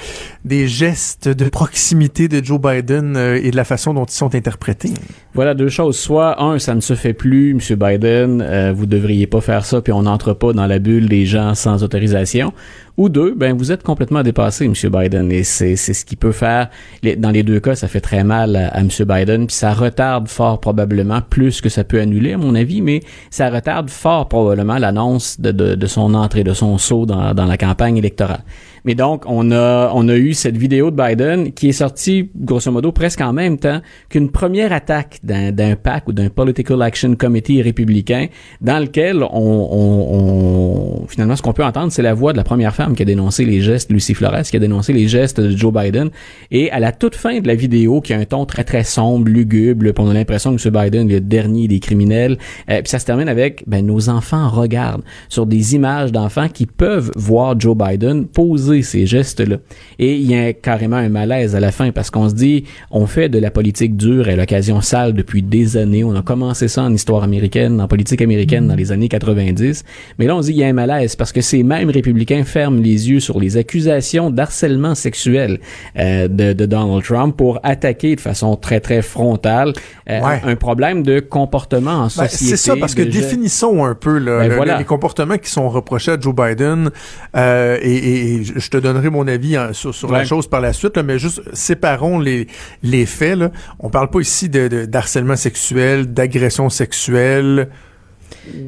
des gestes de proximité de Joe Biden et de la façon dont ils sont interprétés. Voilà deux choses. Soit, un, ça ne se fait plus, M. Biden, vous devriez pas faire ça, puis on n'entre pas dans la bulle des gens sans autorisation. Ou deux, ben vous êtes complètement dépassé, M. Biden, et c'est ce qui peut faire. Dans les deux cas, ça fait très mal à, M. Biden, puis ça retarde fort probablement plus que ça peut annuler, à mon avis, mais ça retarde fort probablement l'annonce de, de, de son entrée, de son saut dans, dans la campagne électorale. Mais donc, on a, on a eu cette vidéo de Biden qui est sortie, grosso modo, presque en même temps qu'une première attaque d'un, PAC ou d'un Political Action Committee républicain dans lequel on, on, on- finalement, ce qu'on peut entendre, c'est la voix de la première femme qui a dénoncé les gestes, Lucie Flores, qui a dénoncé les gestes de Joe Biden. Et à la toute fin de la vidéo, qui a un ton très, très sombre, lugubre, on a l'impression que M. Biden est le dernier des criminels. Euh, puis ça se termine avec, ben, nos enfants regardent sur des images d'enfants qui peuvent voir Joe Biden poser ces gestes-là. Et il y a carrément un malaise à la fin parce qu'on se dit, on fait de la politique dure à l'occasion sale depuis des années. On a commencé ça en histoire américaine, en politique américaine dans les années 90. Mais là, on se dit, il y a un malaise parce que ces mêmes républicains ferment les yeux sur les accusations d'harcèlement sexuel euh, de, de Donald Trump pour attaquer de façon très, très frontale euh, Ouais. un problème de comportement en Ben, société. c'est ça, parce que définissons un peu là, Ben le- voilà. les comportements qui sont reprochés à Joe Biden, euh, et, et- je te donnerai mon avis hein, sur, sur la chose par la suite, là, mais juste séparons les, les faits. Là. On parle pas ici de, d'harcèlement sexuel, d'agression sexuelle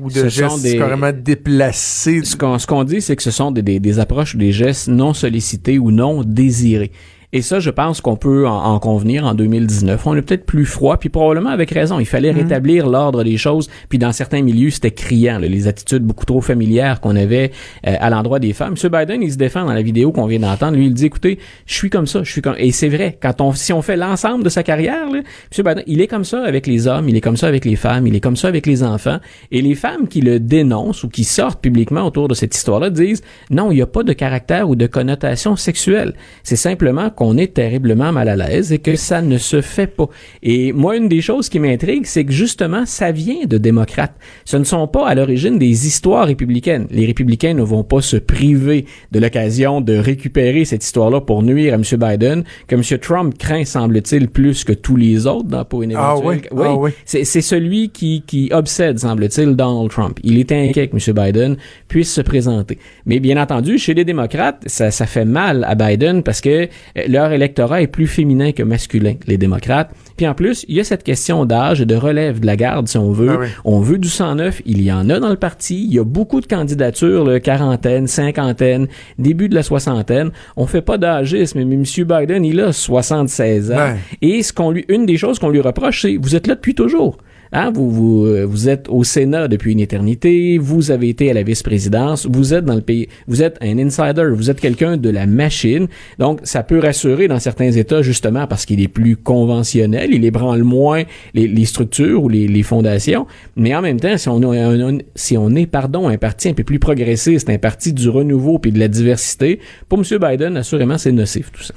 ou de Ce gestes des- carrément déplacés. Ce qu'on ce qu'on dit, c'est que ce sont des, des, des approches ou des gestes non sollicités ou non désirés. Et ça, je pense qu'on peut en, en convenir en 2019. On est peut-être plus froid, puis probablement avec raison. Il fallait rétablir l'ordre des choses. Puis dans certains milieux, c'était criant, là, les attitudes beaucoup trop familières qu'on avait euh, à l'endroit des femmes. M. Biden, il se défend dans la vidéo qu'on vient d'entendre. Lui, il dit, écoutez, je suis comme ça, je suis comme... Et c'est vrai, quand on, si on fait l'ensemble de sa carrière, là, M. Biden, il est comme ça avec les hommes, il est comme ça avec les femmes, il est comme ça avec les enfants. Et les femmes qui le dénoncent ou qui sortent publiquement autour de cette histoire-là disent, non, il n'y a pas de caractère ou de connotation sexuelle. C'est simplement qu'on est terriblement mal à l'aise et que ça ne se fait pas. Et moi, une des choses qui m'intrigue, c'est que justement, ça vient de démocrates. Ce ne sont pas à l'origine des histoires républicaines. Les républicains ne vont pas se priver de l'occasion de récupérer cette histoire-là pour nuire à M. Biden, que M. Trump craint, semble-t-il, plus que tous les autres dans pour une Ah éventuelle... oui? Ah oui. C'est, c'est celui qui, qui obsède, semble-t-il, Donald Trump. Il est inquiet que M. Biden puisse se présenter. Mais bien entendu, chez les démocrates, ça, ça fait mal à Biden parce que euh, leur électorat est plus féminin que masculin, les démocrates. Puis en plus, il y a cette question d'âge et de relève de la garde, si on veut. Ah oui. On veut du sang neuf, il y en a dans le parti. Il y a beaucoup de candidatures, là, quarantaine, cinquantaine, début de la soixantaine. On fait pas d'âgisme, mais M. Biden, il a 76 ans. Ouais. Et ce qu'on lui, une des choses qu'on lui reproche, c'est vous êtes là depuis toujours. Hein, vous, vous, euh, vous êtes au Sénat depuis une éternité, vous avez été à la vice-présidence, vous êtes dans le pays, vous êtes un insider, vous êtes quelqu'un de la machine. Donc, ça peut rassurer dans certains États, justement, parce qu'il est plus conventionnel, il ébranle moins les, structures ou les, fondations. Mais en même temps, si on est, pardon, un parti un peu plus progressiste, un parti du renouveau puis de la diversité, pour M. Biden, assurément, c'est nocif, tout ça.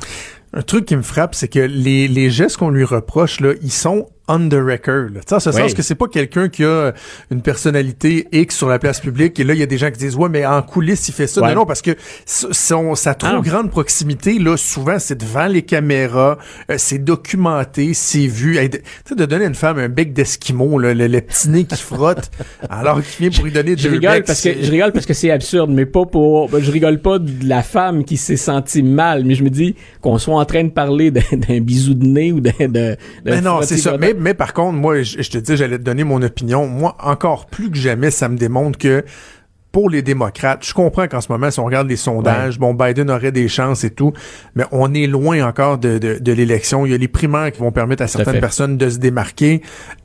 Un truc qui me frappe, c'est que les, les gestes qu'on lui reproche, là, ils sont on the record. là. Ce Oui. sens que c'est pas quelqu'un qui a une personnalité X sur la place publique et là, il y a des gens qui disent, ouais, mais en coulisses, il fait ça. Ouais. Non, non, parce que son, sa trop Ah. grande proximité, là, souvent, c'est devant les caméras, euh, c'est documenté, c'est vu. Hey, Tu sais, de donner à une femme un bec d'esquimau, le, le petit nez qui frotte, alors qu'il vient pour lui donner Je deux rigole becs, parce que je rigole parce que c'est absurde, mais pas pour. ben, Je rigole pas de la femme qui s'est sentie mal, mais je me dis qu'on soit en train de parler d'un bisou de nez ou d'un. Mais non, frottis c'est ça. Mais, mais par contre, moi, je, je te dis, j'allais te donner mon opinion. Moi, encore plus que jamais, ça me démontre que pour les démocrates, je comprends qu'en ce moment, si on regarde les sondages, bon, Biden aurait des chances et tout, mais on est loin encore de, de, de l'élection. Il y a les primaires qui vont permettre à certaines personnes de se démarquer.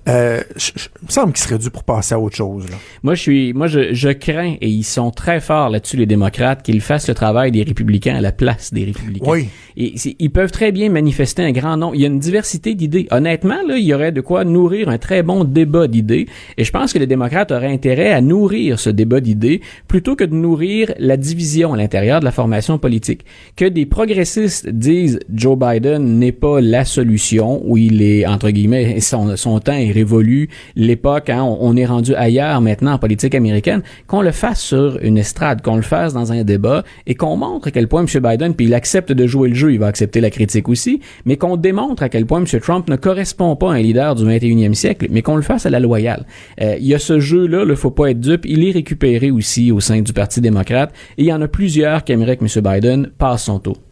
Euh, je- je- il me semble qu'il serait dû pour passer à autre chose. Là. Moi, je suis, moi, je, je crains, et ils sont très forts là-dessus, les démocrates, qu'ils fassent le travail des républicains à la place des républicains. Oui. Et ils peuvent très bien manifester un grand nombre. Il y a une diversité d'idées. Honnêtement, là, il y aurait de quoi nourrir un très bon débat d'idées. Et je pense que les démocrates auraient intérêt à nourrir ce débat d'idées plutôt que de nourrir la division à l'intérieur de la formation politique. Que des progressistes disent Joe Biden n'est pas la solution, où il est, entre guillemets, son, son temps est révolu, l'époque, hein, on, est rendu ailleurs maintenant en politique américaine, qu'on le fasse sur une estrade, qu'on le fasse dans un débat et qu'on montre à quel point M. Biden, puis il accepte de jouer le jeu, il va accepter la critique aussi, mais qu'on démontre à quel point M. Trump ne correspond pas à un leader du 21e siècle, mais qu'on le fasse à la loyale. Euh, il y a ce jeu-là, il faut pas être dupe, il est récupéré aussi au sein du Parti démocrate et il y en a plusieurs qui aimeraient que M. Biden passe son tour.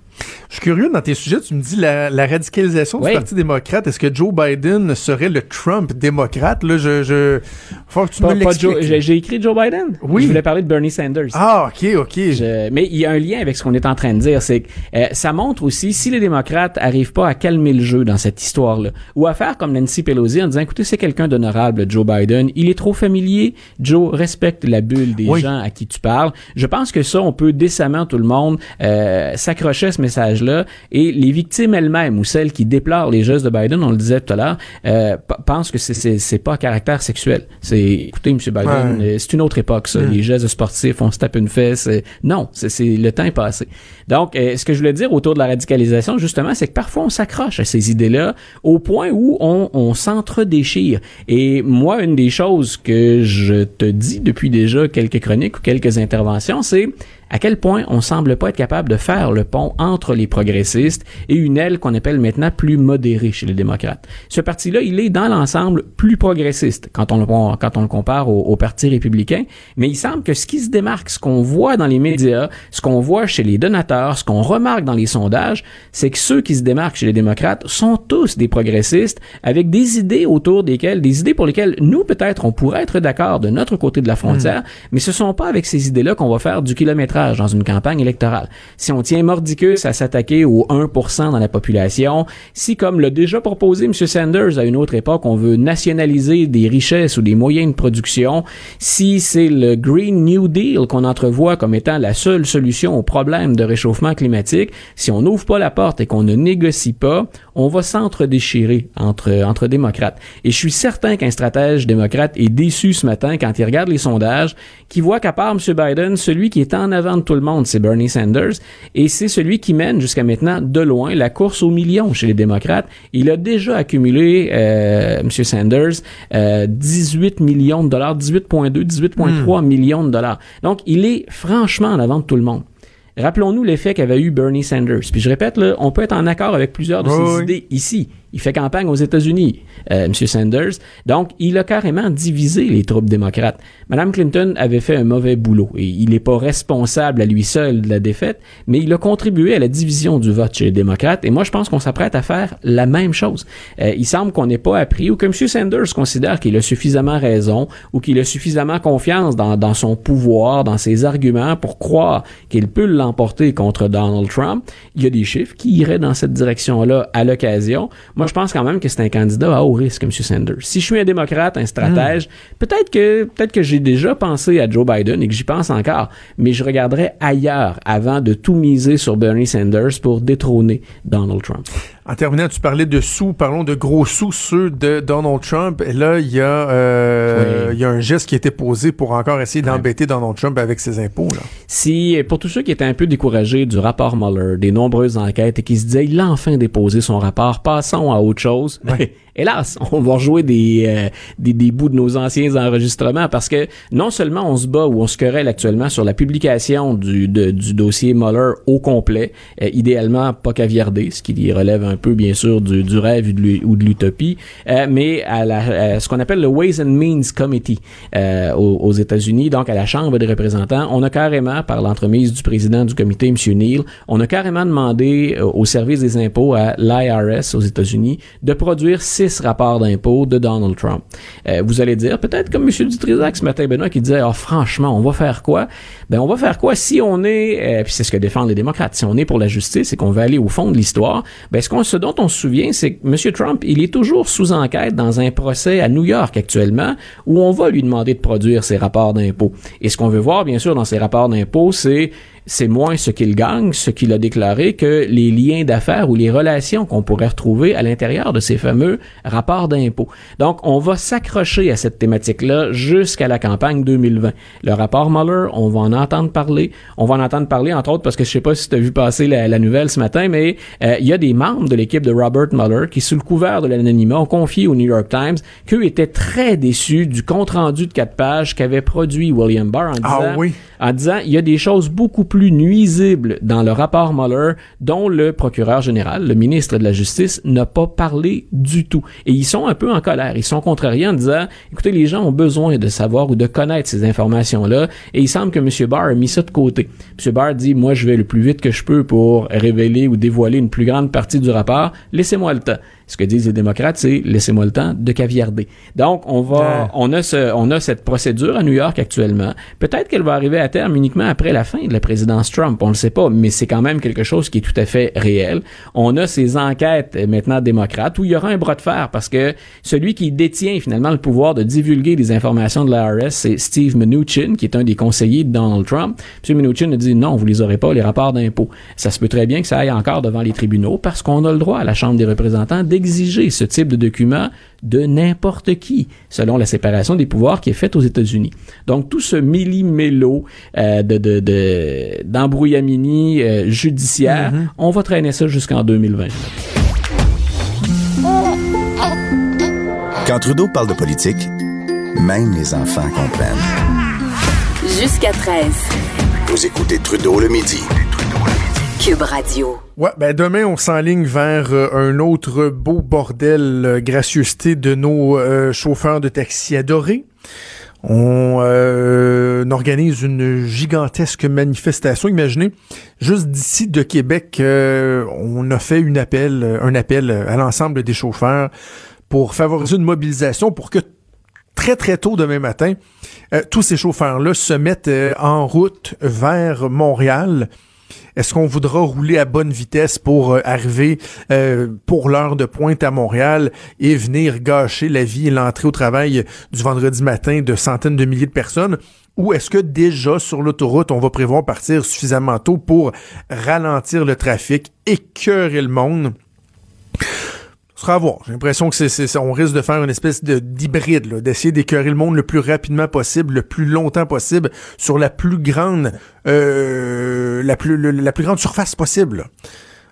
Je suis curieux, dans tes sujets, tu me dis la, la radicalisation Oui. du Parti démocrate. Est-ce que Joe Biden serait le Trump démocrate? Là, je... je... Faut que tu Pas- me l'expliques. J'ai j'ai écrit Joe Biden. Oui. Je voulais parler de Bernie Sanders. Ah, OK, OK. Je- mais il y a un lien avec ce qu'on est en train de dire, c'est que euh, ça montre aussi si les démocrates arrivent pas à calmer le jeu dans cette histoire-là, ou à faire comme Nancy Pelosi en disant, écoutez, c'est quelqu'un d'honorable, Joe Biden, il est trop familier, Joe respecte la bulle des Oui. gens à qui tu parles. Je pense que ça, on peut décemment tout le monde euh, s'accrocher à ce message-là, et les victimes elles-mêmes ou celles qui déplorent les gestes de Biden, on le disait tout à l'heure, euh, pensent que c'est- pas à caractère sexuel. C'est, écoutez, M. Biden, Ouais. euh, c'est une autre époque, ça. Les gestes sportifs, on se tape une fesse. euh, non, c'est c'est- le temps est passé. Donc, euh, ce que je voulais dire autour de la radicalisation, justement, c'est que parfois on s'accroche à ces idées-là au point où on, on s'entre-déchire. Et moi, une des choses que je te dis depuis déjà quelques chroniques ou quelques interventions, c'est à quel point on semble pas être capable de faire le pont entre les progressistes et une aile qu'on appelle maintenant plus modérée chez les démocrates? Ce parti-là, il est dans l'ensemble plus progressiste quand on le, quand on le compare au, au parti républicain, mais il semble que ce qui se démarque, ce qu'on voit dans les médias, ce qu'on voit chez les donateurs, ce qu'on remarque dans les sondages, c'est que ceux qui se démarquent chez les démocrates sont tous des progressistes avec des idées autour desquelles, des idées pour lesquelles nous peut-être on pourrait être d'accord de notre côté de la frontière, mais ce sont pas avec ces idées-là qu'on va faire du dans une campagne électorale. Si on tient mordicus à s'attaquer au 1% dans la population, si comme l'a déjà proposé M. Sanders à une autre époque, on veut nationaliser des richesses ou des moyens de production, si c'est le Green New Deal qu'on entrevoit comme étant la seule solution au problème de réchauffement climatique, si on n'ouvre pas la porte et qu'on ne négocie pas, on va s'entre-déchirer entre, entre démocrates. Et je suis certain qu'un stratège démocrate est déçu ce matin quand il regarde les sondages, qui voit qu'à part M. Biden, celui qui est en avant de tout le monde, c'est Bernie Sanders, et c'est celui qui mène jusqu'à maintenant de loin la course aux millions chez les démocrates. Il a déjà accumulé, euh, M. Sanders, euh, 18 millions de dollars, 18,2, 18,3 millions de dollars. Donc, il est franchement en avant de tout le monde. Rappelons-nous l'effet qu'avait eu Bernie Sanders. Puis je répète, là, on peut être en accord avec plusieurs de Oui, ses oui. idées ici. Il fait campagne aux États-Unis, euh, M. Sanders. Donc, il a carrément divisé les troupes démocrates. Mme Clinton avait fait un mauvais boulot et il n'est pas responsable à lui seul de la défaite, mais il a contribué à la division du vote chez les démocrates. Et moi, je pense qu'on s'apprête à faire la même chose. Euh, il semble qu'on n'ait pas appris ou que M. Sanders considère qu'il a suffisamment raison ou qu'il a suffisamment confiance dans, dans son pouvoir, dans ses arguments pour croire qu'il peut l'emporter contre Donald Trump. Il y a des chiffres qui iraient dans cette direction-là à l'occasion. Je pense quand même que c'est un candidat à haut risque, M. Sanders. Si je suis un démocrate, un stratège, peut-être que peut-être que j'ai déjà pensé à Joe Biden et que j'y pense encore, mais je regarderais ailleurs avant de tout miser sur Bernie Sanders pour détrôner Donald Trump. En terminant, tu parlais de sous, parlons de gros sous, ceux de Donald Trump. Et là, il y, a, euh, Oui. il y a un geste qui a été posé pour encore essayer d'embêter Donald Trump avec ses impôts. Là. Si, pour tous ceux qui étaient un peu découragés du rapport Mueller, des nombreuses enquêtes et qui se disaient, il a enfin déposé son rapport, passons à autre chose. Hélas, on va rejouer des, euh, des, des bouts de nos anciens enregistrements parce que non seulement on se bat ou on se querelle actuellement sur la publication du, du dossier Mueller au complet, euh, idéalement pas caviardé, ce qui relève un peu bien sûr du, du rêve ou de l'utopie, euh, mais à, la, à ce qu'on appelle le Ways and Means Committee euh, aux, aux États-Unis, donc à la Chambre des représentants, on a carrément, par l'entremise du président du comité, M. Neal, on a carrément demandé euh, au service des impôts à l'IRS aux États-Unis de produire six rapports d'impôts de Donald Trump. Euh, vous allez dire, peut-être comme M. Dutrisac ce matin, Benoît, qui disait, oh, franchement, on va faire quoi? Ben, on va faire quoi si on est, euh, puis c'est ce que défendent les démocrates, si on est pour la justice et qu'on veut aller au fond de l'histoire, ben, ce, ce dont on se souvient, c'est que M. Trump, il est toujours sous enquête dans un procès à New York actuellement, où on va lui demander de produire ses rapports d'impôts. Et ce qu'on veut voir, bien sûr, dans ces rapports d'impôts, c'est c'est moins ce qu'il gagne, ce qu'il a déclaré, que les liens d'affaires ou les relations qu'on pourrait retrouver à l'intérieur de ces fameux rapports d'impôts. Donc, on va s'accrocher à cette thématique-là jusqu'à la campagne 2020. Le rapport Mueller, on va en entendre parler. On va en entendre parler, entre autres, parce que je sais pas si tu as vu passer la, nouvelle ce matin, mais euh, il y a des membres de l'équipe de Robert Mueller qui, sous le couvert de l'anonymat, ont confié au New York Times qu'eux étaient très déçus du compte-rendu de quatre pages qu'avait produit William Barr en ah disant, oui. en disant il y a des choses beaucoup plus nuisibles dans le rapport Mueller dont le procureur général, le ministre de la Justice, n'a pas parlé du tout. Et ils sont un peu en colère. Ils sont contrariés en disant, écoutez, les gens ont besoin de savoir ou de connaître ces informations-là. Et il semble que M. Barr a mis ça de côté. M. Barr dit, moi, je vais le plus vite que je peux pour révéler ou dévoiler une plus grande partie du rapport. Laissez-moi le temps. Ce que disent les démocrates, c'est laissez-moi le temps de caviarder. Donc, on va, on a ce, on a cette procédure à New York actuellement. Peut-être qu'elle va arriver à terme uniquement après la fin de la présidence Trump. On le sait pas, mais c'est quand même quelque chose qui est tout à fait réel. On a ces enquêtes maintenant démocrates où il y aura un bras de fer parce que celui qui détient finalement le pouvoir de divulguer des informations de l'IRS, c'est Steve Mnuchin, qui est un des conseillers de Donald Trump. M. Mnuchin a dit non, vous les aurez pas, les rapports d'impôts. Ça se peut très bien que ça aille encore devant les tribunaux parce qu'on a le droit à la Chambre des représentants exiger ce type de document de n'importe qui, selon la séparation des pouvoirs qui est faite aux États-Unis. Donc tout ce millimélo euh, de, de, d'embrouillamini euh, judiciaire, mm-hmm. on va traîner ça jusqu'en 2020. Quand Trudeau parle de politique, même les enfants comprennent. Jusqu'à 13. Vous écoutez Trudeau le midi. Cube Radio. Ouais, ben demain, on s'enligne vers euh, un autre beau bordel euh, gracieuseté de nos euh, chauffeurs de taxi adorés. On organise une gigantesque manifestation. Imaginez, juste d'ici de Québec, on a fait une appel, un appel à l'ensemble des chauffeurs pour favoriser une mobilisation pour que très très tôt demain matin, tous ces chauffeurs-là se mettent en route vers Montréal est-ce qu'on voudra rouler à bonne vitesse pour euh, arriver euh, pour l'heure de pointe à Montréal et venir gâcher la vie et l'entrée au travail du vendredi matin de centaines de milliers de personnes? Ou est-ce que déjà sur l'autoroute, on va prévoir partir suffisamment tôt pour ralentir le trafic, écœurer le monde? J'ai l'impression que c'est, on risque de faire une espèce de d'hybride, d'essayer d'écœurer le monde le plus rapidement possible, le plus longtemps possible, sur la plus grande, euh, la plus, grande surface possible,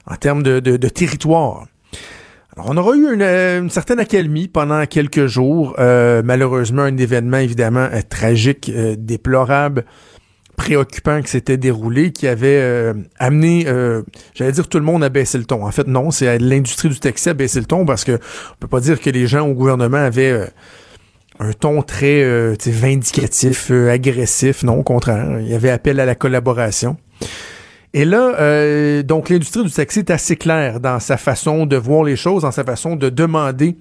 en termes de, de, territoire. Alors, on aura eu une, certaine accalmie pendant quelques jours. Euh, malheureusement, un événement évidemment euh, tragique, déplorable préoccupant qui s'était déroulé, qui avait euh, amené, euh, j'allais dire tout le monde à baisser le ton. En fait, non, c'est l'industrie du taxi à baisser le ton parce que on peut pas dire que les gens au gouvernement avaient euh, un ton très vindicatif, agressif. Non, au contraire, il y avait appel à la collaboration. Et là, donc l'industrie du taxi est assez claire dans sa façon de voir les choses, dans sa façon de demander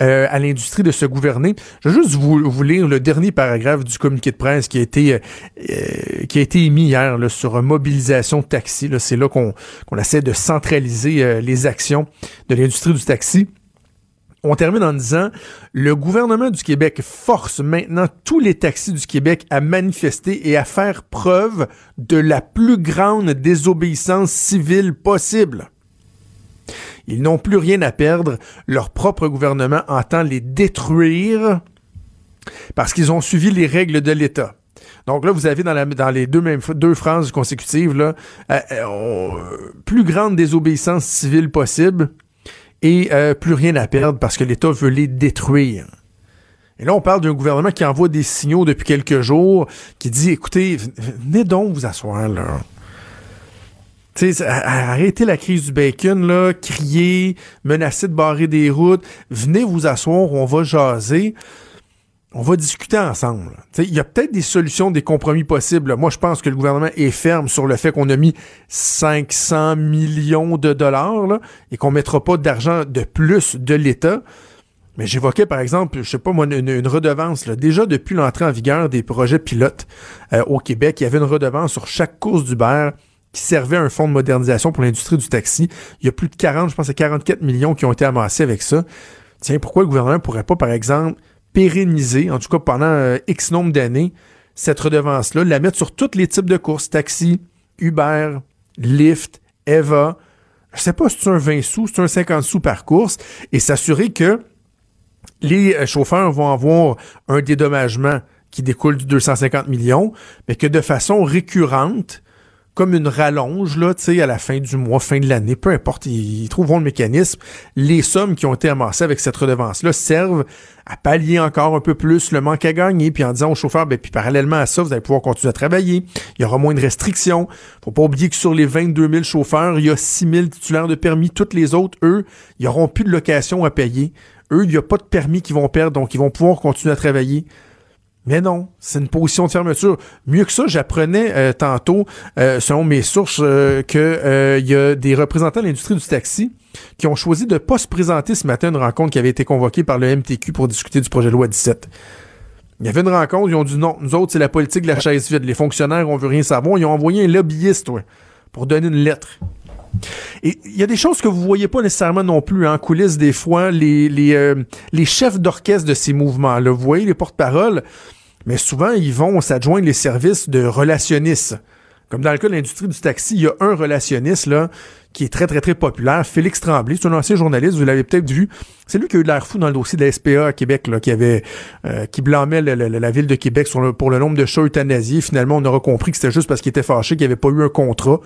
euh, à l'industrie de se gouverner. Je vais juste vous, vous, lire le dernier paragraphe du communiqué de presse qui a été, euh, qui a été émis hier là, sur mobilisation taxi. C'est là, qu'on qu'on essaie de centraliser euh, les actions de l'industrie du taxi. On termine en disant le gouvernement du Québec force maintenant tous les taxis du Québec à manifester et à faire preuve de la plus grande désobéissance civile possible. Ils n'ont plus rien à perdre. Leur propre gouvernement entend les détruire parce qu'ils ont suivi les règles de l'État. Donc là, vous avez dans, les deux, deux phrases consécutives, euh, euh, plus grande désobéissance civile possible et euh, plus rien à perdre parce que l'État veut les détruire. Et là, on parle d'un gouvernement qui envoie des signaux depuis quelques jours, qui dit, écoutez, venez donc vous asseoir là. Arrêtez la crise du bacon, là, crier, menacer de barrer des routes. Venez vous asseoir, on va jaser. On va discuter ensemble. Il y a peut-être des solutions, des compromis possibles. Moi, je pense que le gouvernement est ferme sur le fait qu'on a mis 500 millions de dollars et qu'on mettra pas d'argent de plus de l'État. Mais j'évoquais, par exemple, je sais pas moi, une, redevance. Déjà, depuis l'entrée en vigueur des projets pilotes euh, au Québec, il y avait une redevance sur chaque course d'Uber qui servait à un fonds de modernisation pour l'industrie du taxi. Il y a plus de 40, je pense, 44 millions qui ont été amassés avec ça. Tiens, pourquoi le gouvernement pourrait pas, par exemple, pérenniser, en tout cas pendant euh, X nombre d'années, cette redevance-là, la mettre sur tous les types de courses, taxi, Uber, Lyft, Eva, je sais pas si c'est un 20 sous, c'est un 50 sous par course, et s'assurer que les euh, chauffeurs vont avoir un dédommagement qui découle du 250 millions, mais que de façon récurrente, comme une rallonge, là, à la fin du mois, fin de l'année, peu importe, ils, trouveront le mécanisme. Les sommes qui ont été amassées avec cette redevance-là servent à pallier encore un peu plus le manque à gagner, puis en disant aux chauffeurs, ben, puis parallèlement à ça, vous allez pouvoir continuer à travailler. Il y aura moins de restrictions. Faut pas oublier que sur les 22 000 chauffeurs, il y a 6 000 titulaires de permis. Toutes les autres, eux, ils auront plus de location à payer. Eux, il n'y a pas de permis qu'ils vont perdre, donc ils vont pouvoir continuer à travailler. Mais non, c'est une position de fermeture. Mieux que ça, j'apprenais euh, tantôt, euh, selon mes sources, euh, qu'il y a des représentants de l'industrie du taxi qui ont choisi de ne pas se présenter ce matin à une rencontre qui avait été convoquée par le MTQ pour discuter du projet de loi 17. Il y avait une rencontre, ils ont dit non, nous autres, c'est la politique de la chaise vide. Les fonctionnaires, on veut rien savoir. Ils ont envoyé un lobbyiste pour donner une lettre. Et il y a des choses que vous voyez pas nécessairement non plus en coulisses des fois, les, les, euh, les chefs d'orchestre de ces mouvements-là. Vous voyez les porte-paroles, mais souvent ils vont s'adjoindre les services de relationnistes. Comme dans le cas de l'industrie du taxi, il y a un relationniste là qui est très très très populaire, Félix Tremblay, c'est un ancien journaliste, vous l'avez peut-être vu. C'est lui qui a eu l'air fou dans le dossier de la SPA à Québec, là, qui avait euh, qui blâmait la ville de Québec pour le nombre de chats euthanasiés. Finalement, on aura compris que c'était juste parce qu'il était fâché qu'il avait pas eu un contrat.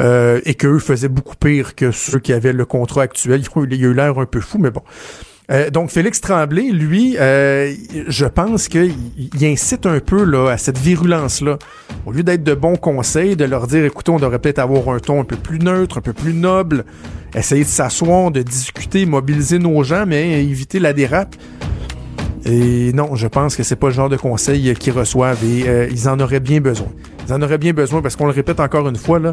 Euh, et qu'eux faisaient beaucoup pire que ceux qui avaient le contrat actuel. Il a eu l'air un peu fou, mais bon. Euh, donc Félix Tremblay, lui, euh, je pense qu'il incite un peu là, à cette virulence-là. Au lieu d'être de bons conseils, de leur dire, écoutez, on devrait peut-être avoir un ton un peu plus neutre, un peu plus noble, essayer de s'asseoir, de discuter, mobiliser nos gens, mais éviter la dérape. Et non, je pense que c'est pas le genre de conseils qu'ils reçoivent et ils en auraient bien besoin. Ils en auraient bien besoin parce qu'on le répète encore une fois, là,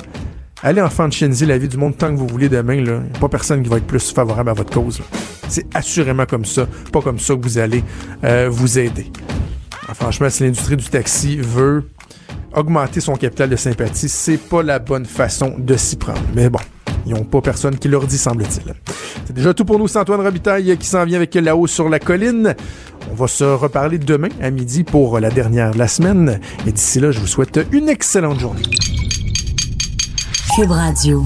Allez en Shenzi, la vie du monde tant que vous voulez demain. N'y a pas personne qui va être plus favorable à votre cause. C'est assurément comme ça, pas comme ça que vous allez euh, vous aider. franchement, si l'industrie du taxi veut augmenter son capital de sympathie, c'est pas la bonne façon de s'y prendre. Mais bon, ils n'ont pas personne qui leur dit, semble-t-il. C'est déjà tout pour nous. C'est Antoine Robitaille qui s'en vient avec La Haut sur la colline. On va se reparler demain à midi pour la dernière de la semaine. Et d'ici là, je vous souhaite une excellente journée. Radio.